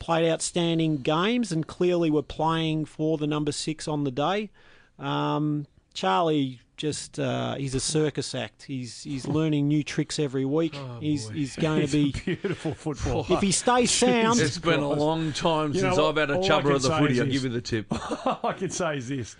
played outstanding games and clearly were playing for the number six on the day. Um, Charlie just uh, he's a circus act. He's he's learning new tricks every week. he's he's going to be Beautiful football. if he stays sound. It's been a long time You since know I've had a? All chubber of the footy. I'll give you the tip. All I can say is this: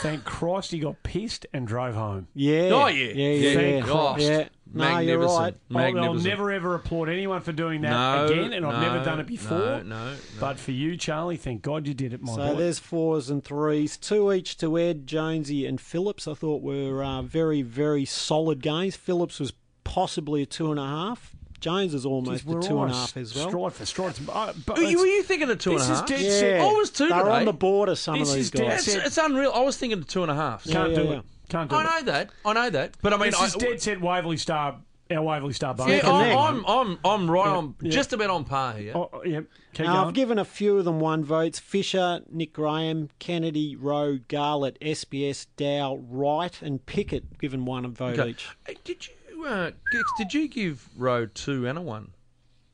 Thank Christ he got pissed and drove home. Yeah. Oh, yeah. Yeah, yeah, Thank yeah. Christ. yeah. No, you're right. I'll, I'll never ever applaud anyone for doing that no, again, and I've never done it before. No, no, no. But for you, Charlie, thank God you did it, my So boy. So there's fours and threes, two each to Ed, Jonesy, and Phillips. I thought were uh, very, very solid games. Phillips was possibly a two and a half. Jones is almost We're a two and a almost half as well. Stride for stride. Uh, but Were you, were you thinking of two and a this is dead Yeah, set. I was two They're today. on the border. Some This of these dead guys. It's, set. it's unreal. I was thinking of two and a half. Can't Yeah, do yeah, it. Can't do I it. know that. I know that. But I mean, This I, is dead set Waverley Star, our Waverley Star bone. Yeah, Connect. I'm, I'm, I'm, I'm right on, yeah. just about on par here. Oh, oh, yeah. Keep Now, going. I've given a few of them one votes. Fisher, Nick Graham, Kennedy, Rowe, Garlett, SPS, Dow, Wright, and Pickett given one a vote Okay. each. Hey, Did you, uh, Gex, did you give Rowe two and a one?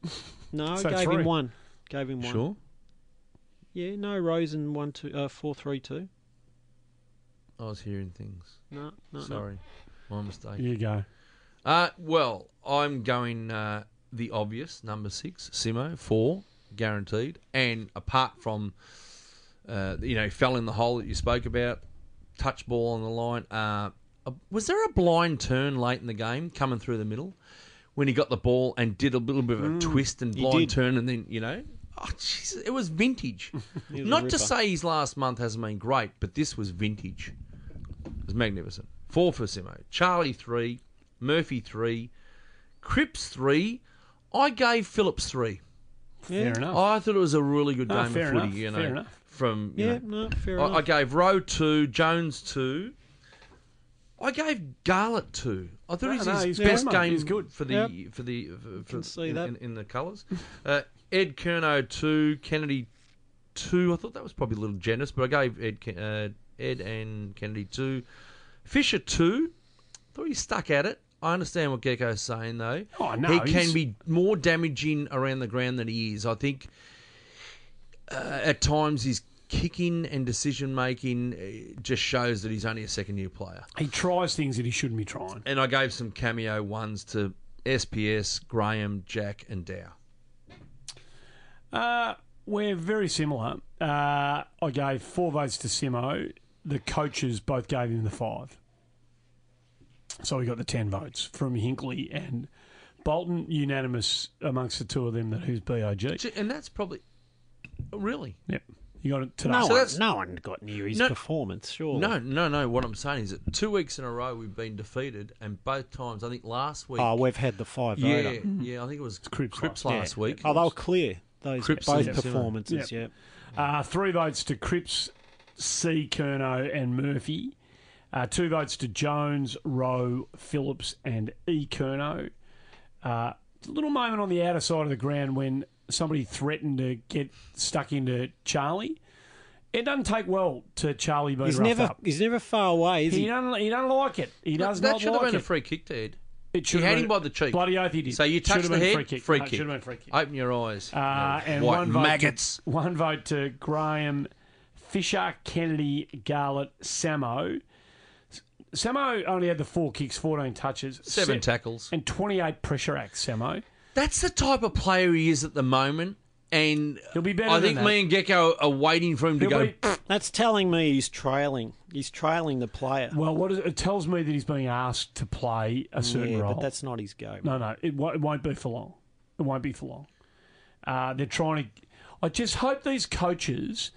No, So gave three. him one. Gave him one. Sure. Yeah, no Rose and one, two, uh, four, three, two. I was hearing things. No, no, no. Sorry. My mistake. you go. Uh, well, I'm going uh, the obvious number six, Simo, four, guaranteed. And apart from, uh, you know, fell in the hole that you spoke about, touch ball on the line. Uh, uh, was there a blind turn late in the game coming through the middle when he got the ball and did a little bit of a twist and blind turn and then, you know? Oh, Jesus, it was vintage. He was a Not to say his last month hasn't been great, but this was vintage. It was magnificent. Four for Simo. Charlie three. Murphy three. Cripps three. I gave Phillips three. Fair enough. I thought it was a really good No, game fair of footy. enough, You know, fair enough. from you Yeah, know. no, fair I, enough. I gave Rowe two. Jones two. I gave Garlett two. I thought it was no, his he's best good, mate. game He's good. for the Yep. for the for, for- see in, that. in, in the colours. Uh, Ed Curnow two. Kennedy two. I thought that was probably a little generous, but I gave Ed Ke- uh, Ed and Kennedy two. Fisher two. Thought he stuck at it. I understand what Gecko's saying though. Oh, no, he he's- can be more damaging around the ground than he is. I think uh, at times his kicking and decision making uh, just shows that he's only a second year player. He tries things that he shouldn't be trying. And I gave some cameo ones to SPS, Graham, Jack, and Dow. Uh, we're very similar. Uh, I gave four votes to Simo. The coaches both gave him the five. So we got the 10 votes from Hinkley and Bolton, unanimous amongst the two of them that who's BOG. And that's probably really Yep. You got it today. no, So one, no one got near his No- performance, sure. no, no, no. What I'm saying is that two weeks in a row we've been defeated, and both times I think last week. Oh, we've had the five yeah, voter. yeah. I think it was Cripps Cripps, last- last week. Oh, they were clear. Those Cripps both and Simo. performances, Yep. yeah. Uh, three votes to Cripps, C. Curnow, and Murphy. Uh, two votes to Jones, Rowe, Phillips, and E. Curnow. Uh, a little moment on the outer side of the ground when somebody threatened to get stuck into Charlie. It doesn't take well to Charlie being He's roughed never up. he's never far away, is He he? doesn't. He doesn't like it. He does that not should have like been it. a free kick, Ted. It He should had have him by the cheek. Bloody oath he did. So you Should touched have the been head, Free kick. free No, kick. Should have been free kick. Open your eyes. Uh, you and white one vote, maggots. To, one vote to Graham, Fisher, Kennedy, Garlett, Samo. Samo only had the four kicks, 14 touches, Seven se- tackles. and 28 pressure acts, Samo. That's the type of player he is at the moment. And He'll be better I think that. me and Gecko are waiting for him to He'll go. be- That's telling me he's trailing. He's trailing the player. well, what is, it tells me that he's being asked to play a certain yeah, role. but that's not his game. No, no, it, won't- it won't be for long. It won't be for long. Uh, they're trying to. I just hope these coaches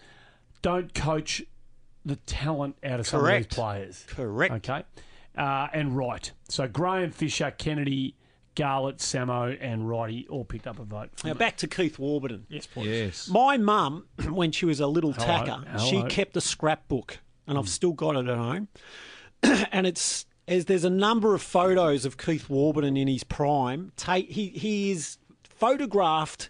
don't coach the talent out of some of Correct. these players. Correct. Okay. Uh, and right. So Graham Fisher, Kennedy, Garlett, Samo, and Righty all picked up a vote. Now me. back to Keith Warburton. Yes, please. Yes. My mum, when she was a little Hello, tacker, she hello. kept a scrapbook, and I've still got it at home. and it's as there's a number of photos of Keith Warburton in his prime. Take he he is photographed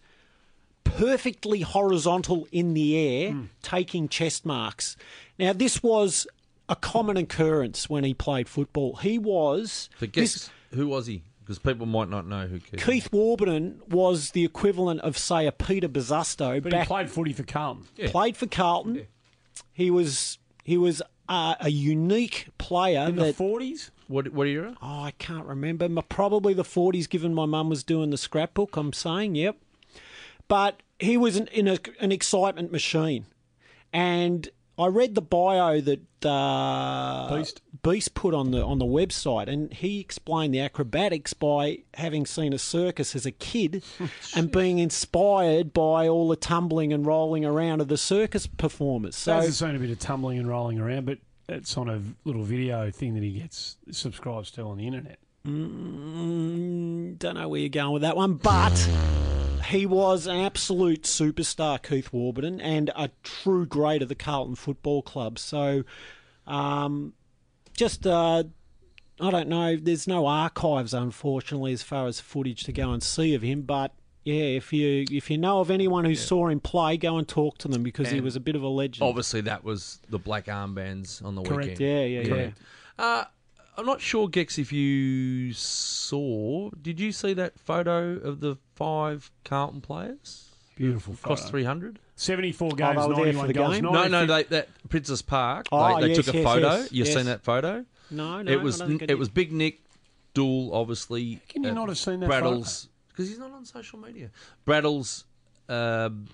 perfectly horizontal in the air, Hmm. taking chest marks. Now this was a common occurrence when he played football. He was But this- who was he? Because people might not know who Keith. Keith Warburton was the equivalent of say a Peter Bosustow But back he played footy for Carlton. Yeah. played for Carlton. He was he was uh, a unique player In the 40s? What what era? oh, I can't remember. M- Probably the forties, given my mum was doing the scrapbook. I'm saying, yep. But he was an, in a, an excitement machine, and I read the bio that uh, Beast. Beast put on the on the website, and he explained the acrobatics by having seen a circus as a kid and being inspired by all the tumbling and rolling around of the circus performers. So has seen a bit of tumbling and rolling around, but it's on a little video thing that he gets subscribes to on the internet. Mm, don't know where you're going with that one, but he was an absolute superstar, Keith Warburton, and a true great of the Carlton Football Club. So, um, just uh, I don't know. There's no archives, unfortunately, as far as footage to go and see of him. But yeah, if you if you know of anyone who saw him play, go and talk to them because he was a bit of a legend. Obviously, that was the black armbands on the Correct. weekend. Yeah, yeah, yeah. Uh, I'm not sure, Gex, if you saw. Did you see that photo of the five Carlton players Beautiful across photo. 300? 74 games, were 91 for the goals. game? No, no, they, that Princes Park. Oh, they they yes, took a yes, photo. yes, You've yes. seen that photo? No, no, it was I don't think I it did. was Big Nick, Doull, obviously. Can you uh, not have seen that Braddles because he's not on social media. Braddles, um,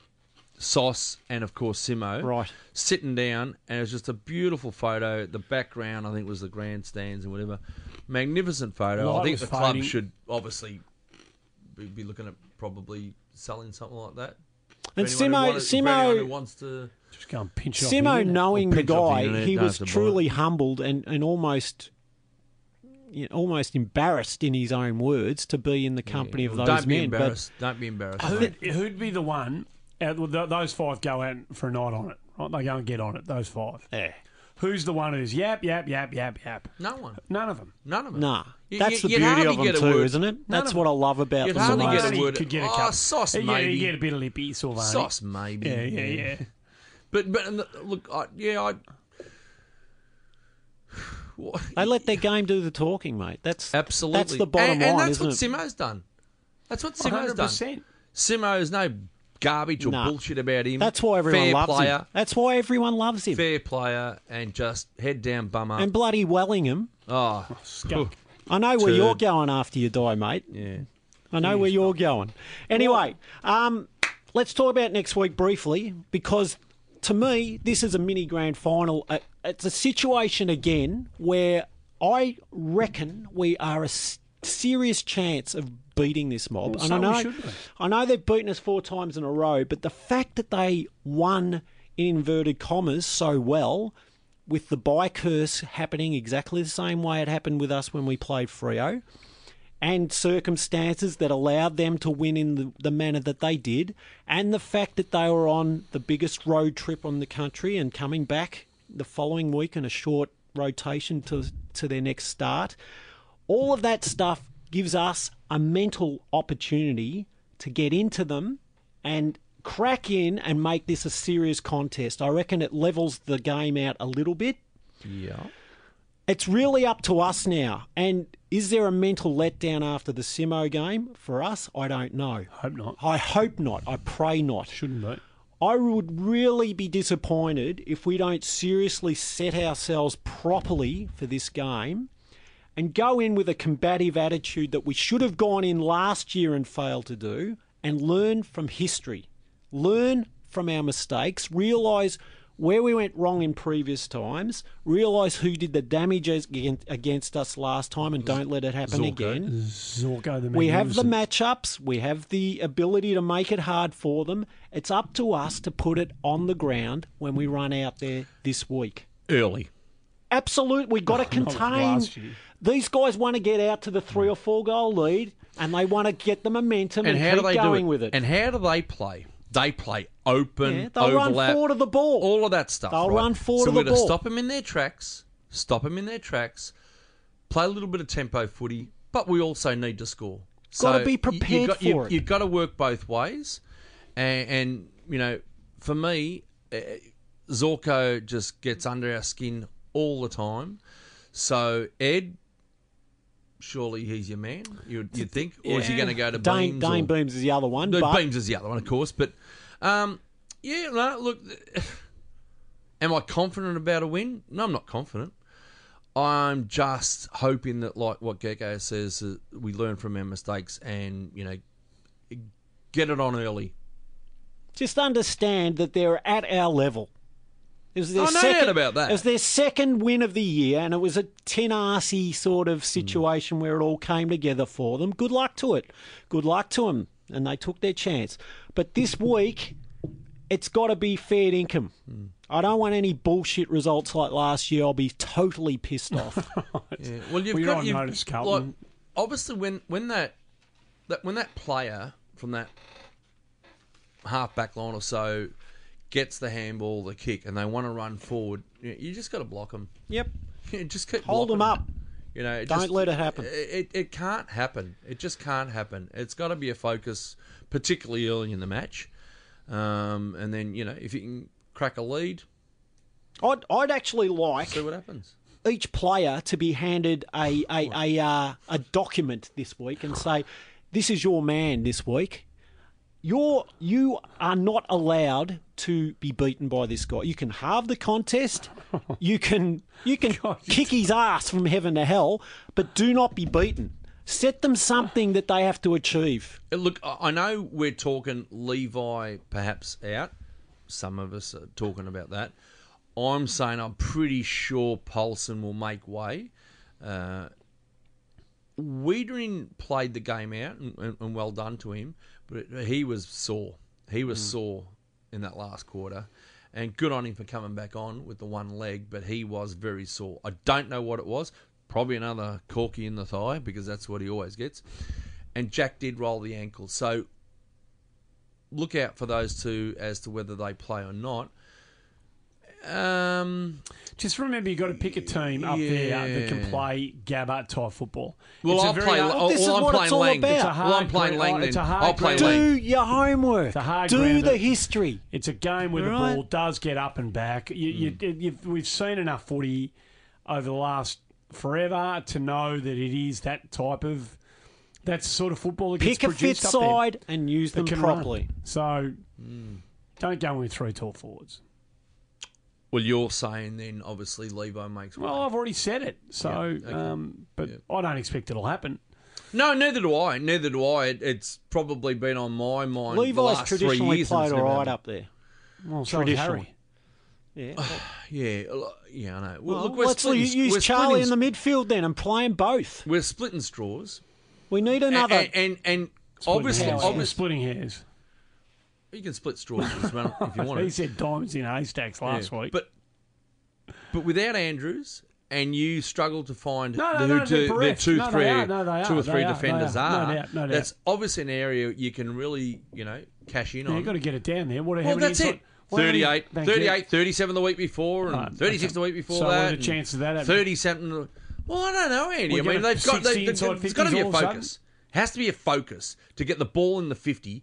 Sauce, and of course Simo. Right. Sitting down, and it was just a beautiful photo. The background, I think, was the grandstands and whatever. Magnificent photo. Light I think was the club should obviously be, be looking at probably selling something like that. And For anyone who Simo, wanted- for anyone who Simo, wants to. Just go and pinch it off Simo, knowing the pinch off the guy, he was have to buy truly humbled and, and almost you know, almost embarrassed in his own words to be in the company of Well, those don't be men. But embarrassed. Don't be embarrassed. Who'd, who'd be the one? Out, those five go out for a night on it. Right? They go and get on it. Those five. yeah. Who's the one who's yap yap yap yap yap? no one. None of them. None of them. Nah, You- that's you- the you'd beauty hardly of them get a too, word. isn't it? That's of what I love about You'd them. hardly the get a most. Silvagni word. could get a Oh, couple. sauce, yeah, maybe. You get a bit of lippy, Silvagni. Sauce, maybe. Yeah, yeah, yeah. But but and the- look, I, yeah, I. What- They let their game do the talking, mate. That's Absolutely. That's the bottom and, and line, that's isn't what it? Simo's done. That's what Simo's done. 100%. Simo's no garbage or Nah. bullshit about him. That's why everyone Fair loves player, him. That's why everyone loves him. Fair player, and just head down, bummer. And bloody Wellingham. oh, oh Skunk. I know where Turd. you're going after you die, mate. yeah. I know where you're going. Anyway, um, let's talk about next week briefly because to me, this is a mini grand final. Uh, It's a situation again where I reckon we are a serious chance of beating this mob. Well, and so I we know, should. I know they've beaten us four times in a row, but the fact that they won in inverted commas so well. With the bye curse happening exactly the same way it happened with us when we played Freo, and circumstances that allowed them to win in the, the manner that they did, and the fact that they were on the biggest road trip on the country and coming back the following week in a short rotation to to their next start, all of that stuff gives us a mental opportunity to get into them and crack in and make this a serious contest. I reckon it levels the game out a little bit. Yeah. It's really up to us now. And is there a mental letdown after the Simo game for us? I don't know. I hope not. I hope not. I pray not. Shouldn't be. I would really be disappointed if we don't seriously set ourselves properly for this game and go in with a combative attitude that we should have gone in last year and failed to do and learn from history. Learn from our mistakes, realise where we went wrong in previous times, realise who did the damage against, us last time and don't let it happen Zorko. again. Zorko, We have the matchups. We have the ability to make it hard for them. It's up to us to put it on the ground when we run out there this week. Early. Absolutely, we've got to contain. These guys want to get out to the three or four goal lead, and they want to get the momentum and, And how keep do they going do it? with it. And how do they play? They play open, Yeah, they'll run overlap, forward of the ball. all of that stuff. They'll right? run forward so of the ball. So we're going to stop them in their tracks. Stop them in their tracks. Play a little bit of tempo footy, but we also need to score. Gotta be you- prepared you got, you, for it. You've got to work both ways, and, and you know, for me, uh, Zorko just gets under our skin all the time. So Ed, surely he's your man. You'd, you'd think, or is he going to go to Dane, Beams? Dane or- Beams is the other one. no, but Beams is the other one, of course. But um, yeah, no, look, am I confident about a win? No, I'm not confident. I'm just hoping that, like what Gecko says, uh, we learn from our mistakes and you know get it on early. just understand that they're at our level. It was their Oh, no second, doubt about that. It was their second win of the year, and it was a tenacy sort of situation where it all came together for them. Good luck to it. Good luck to them, and they took their chance. But this week, it's got to be fair income. I don't want any bullshit results like last year. I'll be totally pissed off. Yeah. Well, you've Well, you're got on you've, notice, like, obviously when when that that when that player from that half back line or so gets the handball, the kick, and they want to run forward, you, just got to block them. yep. Just keep Hold them up. You know, Don't just- let it happen. It, it, can't happen. It just can't happen. It's got to be a focus, particularly early in the match. Um, and then you know, if you can crack a lead, I'd, I'd actually like see what happens. each player to be handed a a a, uh, a document this week and say, "This is your man this week. You're you are not allowed to be beaten by this guy. You can halve the contest. You can you can kick his ass from heaven to hell, but do not be beaten. Set them something that they have to achieve. Uh, Look, I I know we're talking Levi perhaps out. Some of us are talking about that. I'm saying I'm pretty sure Polson will make way. Uh, Weitering played the game out, and, and, and well done to him, but he was sore. He was mm. sore in that last quarter, and good on him for coming back on with the one leg, but he was very sore. I don't know what it was. Probably another corky in the thigh because that's what he always gets. And Jack did roll the ankle, so look out for those two as to whether they play or not. Um, Just remember, you've got to pick a team up there that can play Gabba type football. well, It's a I'll play. hard- oh, this is I'm what playing it's all Lang. about. It's well, I'm playing Lang. it's Then a hard I'll play ground. Lang. Do your homework. It's a hard Do ground the history. It's a game where the ball does get up and back. You, you, you've, we've seen enough footy over the last forever to know that it is that type of that sort of football that gets Pick a fit produced side and use them properly. run. So don't go in with three tall forwards. Well, you're saying then obviously Levi makes way. Well, I've already said it. So, Yeah, okay. um, but I don't expect it'll happen. No, neither do I. Neither do I. It, it's probably been on my mind. the Levi's last three traditionally years played it's all never right up there. Well, so Traditionally. Harry. Yeah. Yeah, yeah, I know. Well, Well, look, we're let's splitting, use we're Charlie in the midfield then and play them both. We're splitting straws. We need And, another. and, and, and obviously, hairs. obviously, splitting hairs. You can split straws as well if you want He said diamonds in haystacks last Yeah. week. But but without Andrews, and you struggle to find No, no, no, who they're two, the two, No, they three, are. No, they two or three They are. defenders They are. No doubt, no doubt. That's obviously an area you can really, you know, cash in Yeah, on. you've got to get it down there. What, well, that's it. what, how many- 38, Thank you. 38, 37 the week before, and Right, 36 okay. the week before So what that. are the and chances of that happening? 30 something. Well, I don't know, Andy. We're I mean, they've got 60 they, inside there's got to 50s be a a sudden? focus. Has to be a focus to get the ball in the 50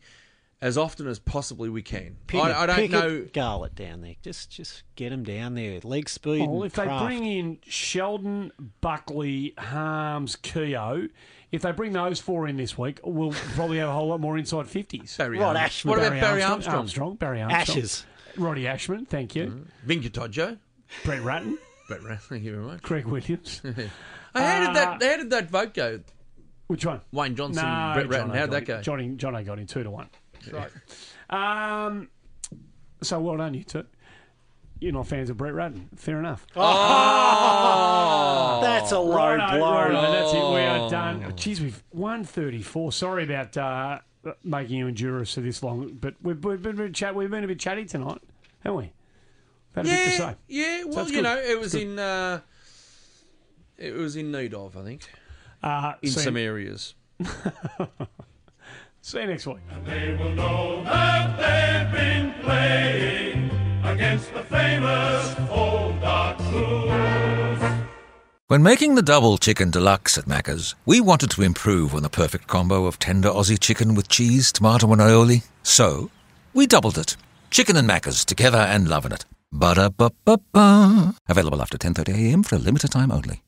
as often as possibly we can. Pickett, I, I don't Pickett, know. Garlett down there. Just just get him down there. Leg speed. Well, and if they bring in Sheldon, Buckley, Harms, Keogh, if they bring those four in this week, we'll probably have a whole lot more inside 50s. Barry Rod Armstrong. Ashman. What about Barry Armstrong? Armstrong, Barry Armstrong. Ashes. Roddy Ashman, thank you. Vin Catoggio? Brett Ratten, Brett Ra- Thank you very much. Craig Williams. Hey, how, did Uh, that, how did that vote go? Which one? Wayne Johnson, No, Brett Ratten. Jono How'd that go? Johnny, Johnny got in two to one. That's right. Um, so well done, you two. You're not fans of Brett Ratten. Fair enough. Oh! That's a low Righto, blow. righto, that's it. We are done. Oh, Jeez, we've 134. Sorry about uh, making you endure us for this long, but we've, we've, been, a bit chat, we've been a bit chatty tonight, haven't we? Had a bit to yeah, say. yeah. Well, that's you good. know, it was in uh, it was in need of, I think, Uh, in see, some areas. see you next week. They will know that they've been playing against the famous old dark blues. When making the double chicken deluxe at Macca's, we wanted to improve on the perfect combo of tender Aussie chicken with cheese, tomato, and aioli. So, we doubled it. Chicken and Macca's together and loving it. Ba-da-ba-ba-ba. Available after 10.30am for a limited time only.